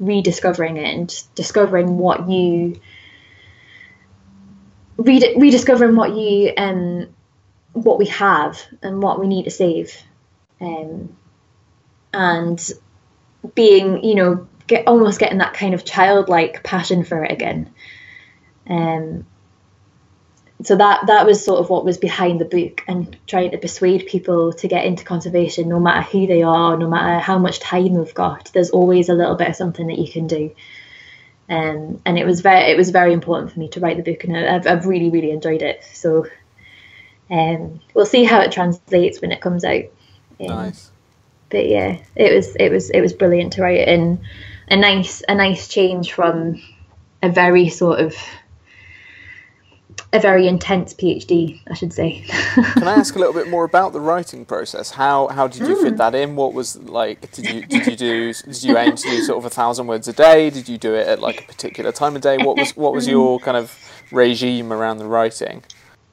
rediscovering it and discovering what you redi- rediscovering what you um what we have and what we need to save. Um and being you know get almost getting that kind of childlike passion for it again. Um so that that was sort of what was behind the book and trying to persuade people to get into conservation no matter who they are no matter how much time they've got there's always a little bit of something that you can do um, and it was very it was very important for me to write the book and I've, I've really really enjoyed it so um, we'll see how it translates when it comes out um, Nice. but yeah it was it was it was brilliant to write it in a nice a nice change from a very sort of a very intense PhD, I should say. Can I ask a little bit <laughs> more about the writing process? How how did you fit that in? What was like? Did you did you do did you aim to do sort of a thousand words a day? Did you do it at like a particular time of day? What was what was your kind of regime around the writing?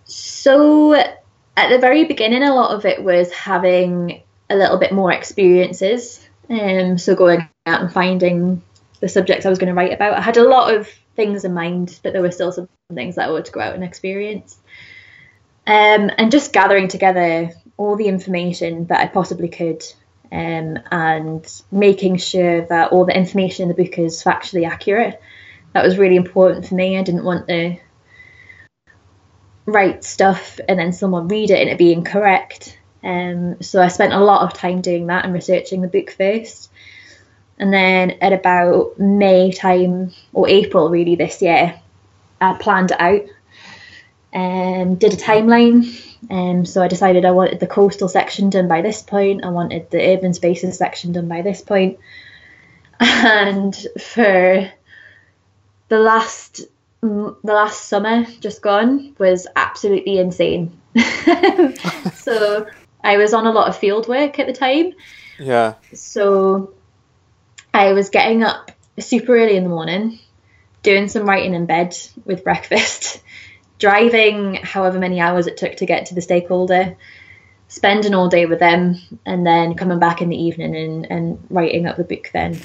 So at the very beginning, a lot of it was having a little bit more experiences. Um, so going out and finding the subjects I was going to write about. I had a lot of things in mind, but there were still some things that I wanted to go out and experience. Um, and just gathering together all the information that I possibly could um, and making sure that all the information in the book is factually accurate. That was really important for me. I didn't want to write stuff and then someone read it and it be incorrect. Um, so I spent a lot of time doing that and researching the book first. And then at about May time or April, really, this year, I planned it out and um, did a timeline. Um, so I decided I wanted the coastal section done by this point. I wanted the urban spaces section done by this point. <laughs> And for the last the last summer just gone was absolutely insane. <laughs> so I was on a lot of field work at the time. Yeah. So I was getting up super early in the morning, doing some writing in bed with breakfast, <laughs> driving however many hours it took to get to the stakeholder, spending all day with them, and then coming back in the evening and, and writing up the book then.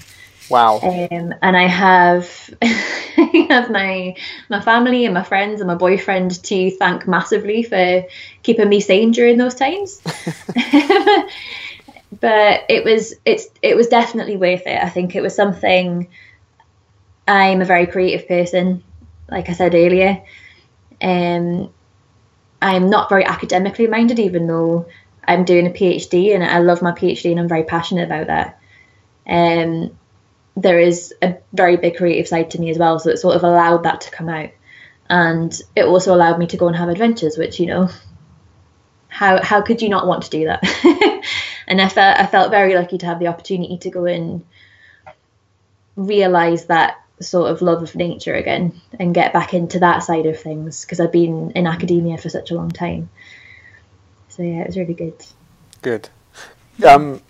Wow. Um, and I have <laughs> I have my my family and my friends and my boyfriend to thank massively for keeping me sane during those times. <laughs> but it was it's it was definitely worth it. I think it was something. I'm a very creative person, like I said earlier. Um, I'm not very academically minded, even though I'm doing a PhD and I love my PhD and I'm very passionate about that. Um, there is a very big creative side to me as well, so it sort of allowed that to come out, and it also allowed me to go and have adventures, which you know, how how could you not want to do that? <laughs> and I felt I felt very lucky to have the opportunity to go and realize that sort of love of nature again and get back into that side of things because I've been in academia for such a long time. So yeah, it was really good. Good. Um,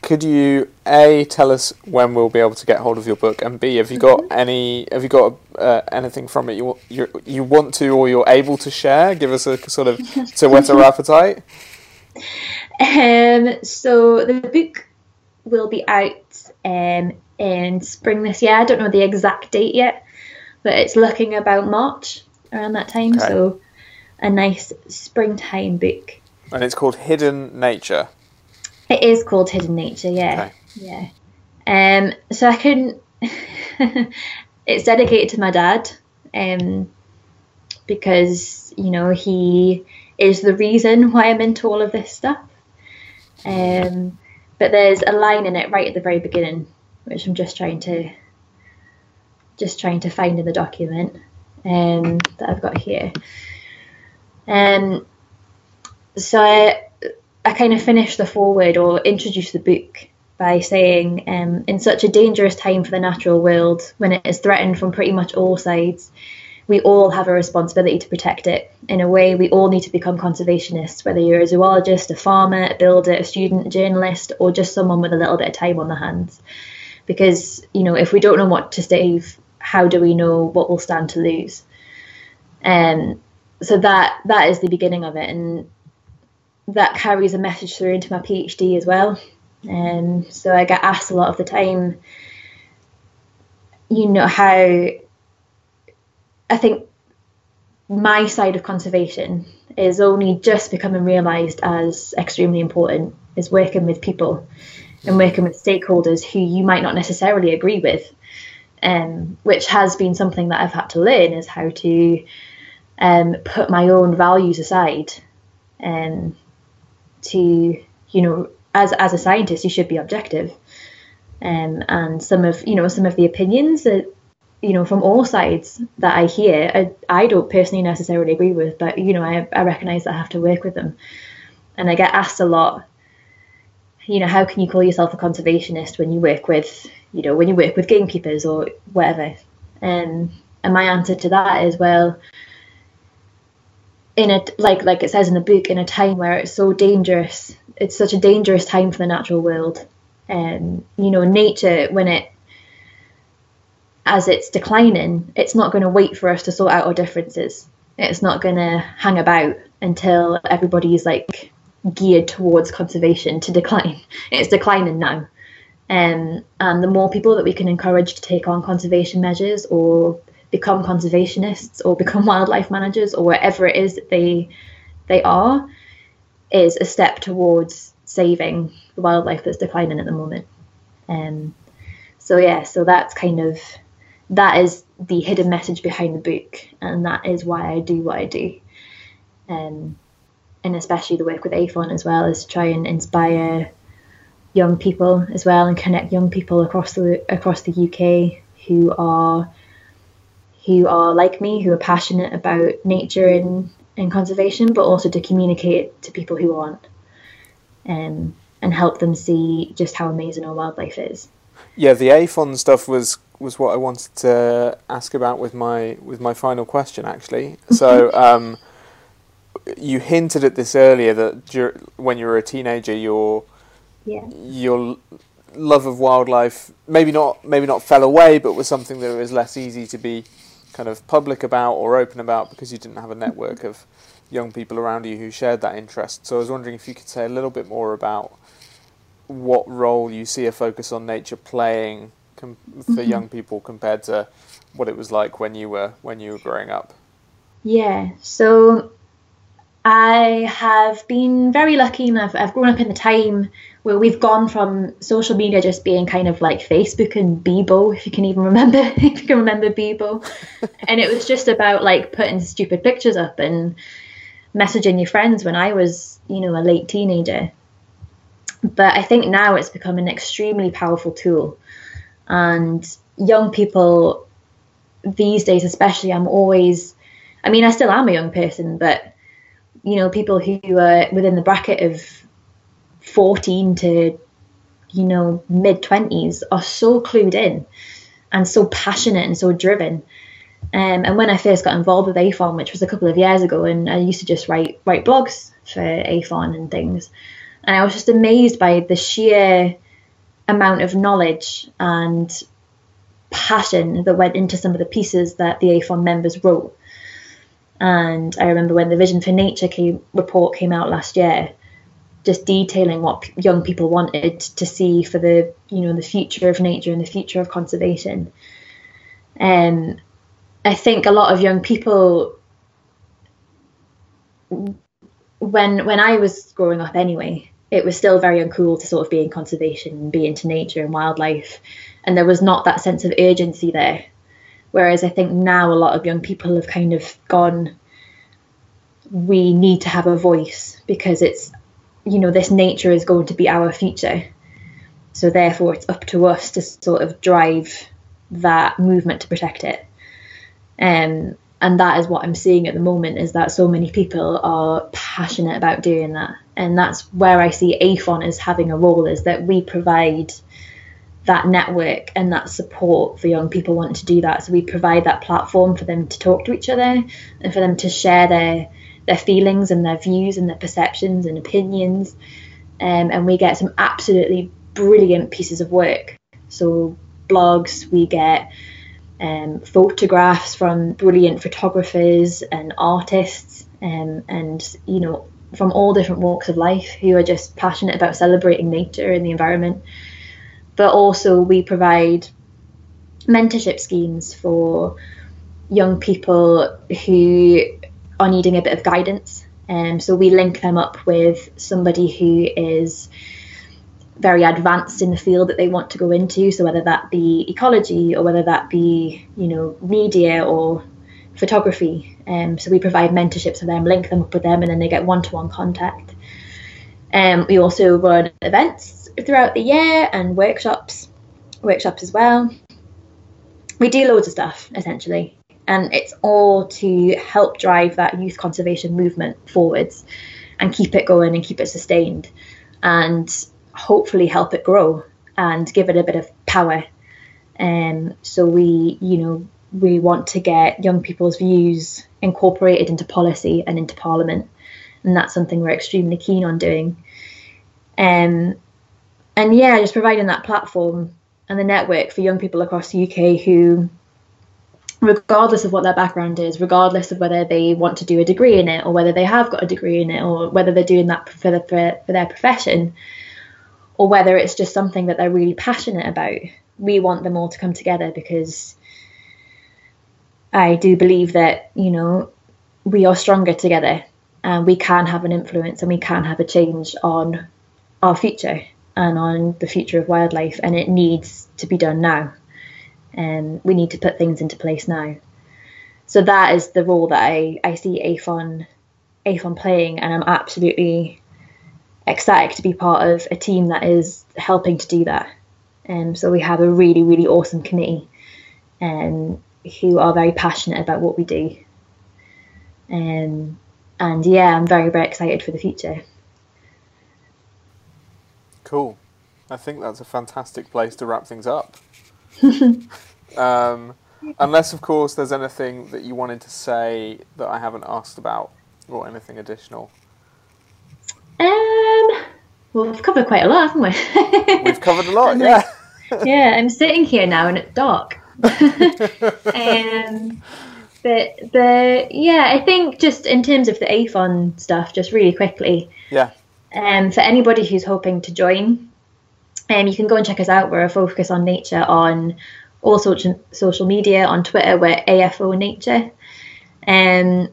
could you a tell us when we'll be able to get hold of your book, and b have you got any have you got uh, anything from it you you you want to or you're able to share? Give us a sort of <laughs> to whet our appetite. <laughs> Um, so the book will be out um, in spring this year. I don't know the exact date yet, but it's looking about March around that time. Okay. So a nice springtime book. And it's called Hidden Nature. It is called Hidden Nature, yeah. Okay. Yeah. Um, so I can. <laughs> it's dedicated to my dad, um, because you know he is the reason why I'm into all of this stuff. Um, but there's a line in it right at the very beginning, which I'm just trying to just trying to find in the document um, that I've got here. Um, so I, I kind of finished the foreword or introduced the book by saying, um, in such a dangerous time for the natural world, when it is threatened from pretty much all sides, we all have a responsibility to protect it. In a way, we all need to become conservationists, whether you're a zoologist, a farmer, a builder, a student, a journalist, or just someone with a little bit of time on their hands. Because, you know, if we don't know what to save, how do we know what we'll stand to lose? Um, so that that is the beginning of it, and that carries a message through into my PhD as well. Um, so I get asked a lot of the time, you know how I think my side of conservation is only just becoming realised as extremely important is working with people and working with stakeholders who you might not necessarily agree with, um, which has been something that I've had to learn is how to um, put my own values aside and um, to, you know, as, as a scientist, you should be objective. Um, and some of, you know, some of the opinions that you know, from all sides that I hear, I, I don't personally necessarily agree with, but you know, I, I recognize that I have to work with them. And I get asked a lot, you know, how can you call yourself a conservationist when you work with, you know, when you work with gamekeepers or whatever? And and my answer to that is, well, in a like like it says in the book, in a time where it's so dangerous, it's such a dangerous time for the natural world. And you know, nature when it as it's declining, it's not going to wait for us to sort out our differences. It's not going to hang about until everybody's like geared towards conservation to decline. <laughs> It's declining now. Um, and the more people that we can encourage to take on conservation measures or become conservationists or become <laughs> wildlife managers or whatever it is that they they are, is a step towards saving the wildlife that's declining at the moment. Um, so yeah, so that's kind of that is the hidden message behind the book, and that is why I do what I do. Um, and especially the work with AFON as well is to try and inspire young people as well and connect young people across the across the UK who are who are like me, who are passionate about nature and, and conservation, but also to communicate to people who aren't, um, and help them see just how amazing our wildlife is. Yeah, the AFON stuff was was what I wanted to ask about with my with my final question. Actually, so um, you hinted at this earlier that when you were a teenager, your yeah. your love of wildlife maybe not maybe not fell away, but was something that was less easy to be kind of public about or open about because you didn't have a network of young people around you who shared that interest. So I was wondering if you could say a little bit more about what role you see a focus on nature playing com- for mm-hmm. young people compared to what it was like when you were when you were growing up? Yeah, so I have been very lucky and I've, I've grown up in the time where we've gone from social media just being kind of like Facebook and Bebo, if you can even remember, <laughs> if you can remember Bebo. <laughs> and it was just about like putting stupid pictures up and messaging your friends when I was, you know, a late teenager. But I think now it's become an extremely powerful tool and young people these days, especially, I'm always, I mean, I still am a young person, but you know, people who are within the bracket of 14 to, you know, mid 20s are so clued in and so passionate and so driven. Um, and when I first got involved with AFON, which was a couple of years ago, and I used to just write write blogs for AFON and things, and I was just amazed by the sheer amount of knowledge and passion that went into some of the pieces that the AFON members wrote. And I remember when the Vision for Nature came, report came out last year, just detailing what young people wanted to see for the you know the future of nature and the future of conservation. And um, I think a lot of young people, when when I was growing up anyway, it was still very uncool to sort of be in conservation and be into nature and wildlife. And there was not that sense of urgency there. Whereas I think now a lot of young people have kind of gone, we need to have a voice because it's, you know, this nature is going to be our future. So therefore, it's up to us to sort of drive that movement to protect it. Um, and that is what I'm seeing at the moment is that so many people are passionate about doing that and that's where I see AFON as having a role is that we provide that network and that support for young people wanting to do that. So we provide that platform for them to talk to each other and for them to share their their feelings and their views and their perceptions and opinions. Um, and we get some absolutely brilliant pieces of work. So blogs, we get um, photographs from brilliant photographers and artists, um, and you know from all different walks of life who are just passionate about celebrating nature and the environment. But also, we provide mentorship schemes for young people who are needing a bit of guidance. Um, so we link them up with somebody who is very advanced in the field that they want to go into. So whether that be ecology or whether that be, you know, media or photography. Um, so we provide mentorships for them, link them up with them, and then they get one-to-one contact. Um, we also run events throughout the year and workshops, workshops as well. We do loads of stuff essentially, and it's all to help drive that youth conservation movement forwards and keep it going and keep it sustained. And hopefully help it grow and give it a bit of power. And um, so we, you know, we want to get young people's views incorporated into policy and into Parliament, and that's something we're extremely keen on doing. Um, and yeah, just providing that platform and the network for young people across the UK who, regardless of what their background is, regardless of whether they want to do a degree in it or whether they have got a degree in it or whether they're doing that for, the, for, for their profession, or whether it's just something that they're really passionate about. We want them all to come together because I do believe that, you know, we are stronger together and we can have an influence and we can have a change on our future and on the future of wildlife and it needs to be done now. And we need to put things into place now. So that is the role that I, I see AFON AFON playing and I'm absolutely ecstatic to be part of a team that is helping to do that. Um, so we have a really, really awesome committee um, who are very passionate about what we do. Um, and yeah, I'm very, very excited for the future. Cool. I think that's a fantastic place to wrap things up. <laughs> um, unless, of course, there's anything that you wanted to say that I haven't asked about or anything additional. Um, well, we've covered quite a lot, haven't we? <laughs> we've covered a lot, <laughs> yeah. yeah, I'm sitting here now and it's dark. <laughs> um, but the yeah, I think just in terms of the AFON stuff, just really quickly. Yeah. Um, for anybody who's hoping to join, um, you can go and check us out. We're a focus on nature on all social social media. On Twitter, we're AFO Nature. Um,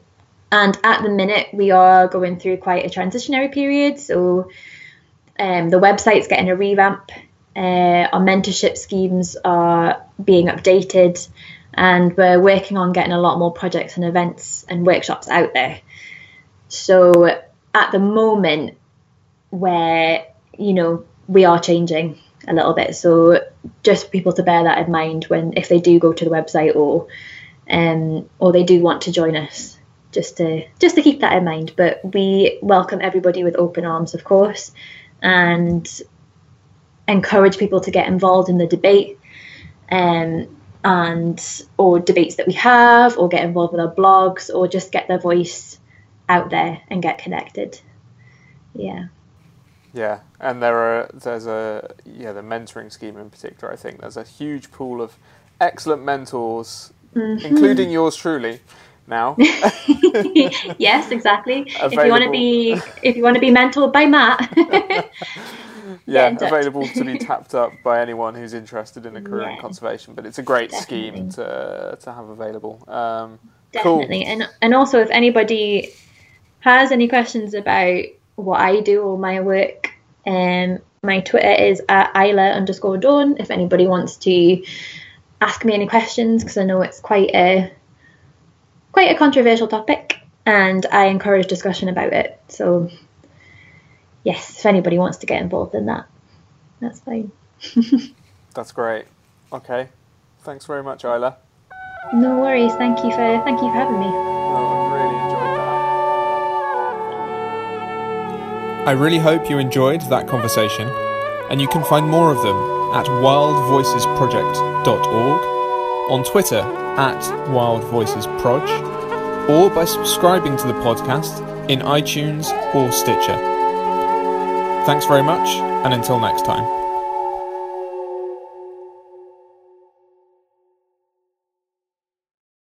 and at the minute, we are going through quite a transitionary period. So um, the website's getting a revamp. Uh, our mentorship schemes are being updated, and we're working on getting a lot more projects and events and workshops out there. So at the moment, where you know we are changing a little bit, so just for people to bear that in mind when if they do go to the website or um, or they do want to join us just to just to keep that in mind. But we welcome everybody with open arms, of course, and encourage people to get involved in the debate. Um, and or debates that we have or get involved with our blogs or just get their voice out there and get connected yeah yeah and there are there's a yeah the mentoring scheme in particular i think there's a huge pool of excellent mentors mm-hmm. including yours truly now. <laughs> <laughs> yes, exactly. Available. If you want to be if you want to be mentored by Matt. <laughs> yeah, available to be tapped up by anyone who's interested in a career yeah. in conservation. But it's a great Definitely. scheme to to have available. Um, Definitely, cool. and and also if anybody has any questions about what I do or my work, um, my Twitter is at Isla underscore Dawn. If anybody wants to ask me any questions, because I know it's quite a quite a controversial topic, and I encourage discussion about it. So, yes, if anybody wants to get involved in that, that's fine. <laughs> that's great. Okay, thanks very much, Isla. No worries. Thank you for thank you for having me. I really enjoyed that. I really hope you enjoyed that conversation, and you can find more of them at wildvoicesproject.org, on Twitter at Wild Voices Proj, or by subscribing to the podcast in iTunes or Stitcher. Thanks very much, and until next time.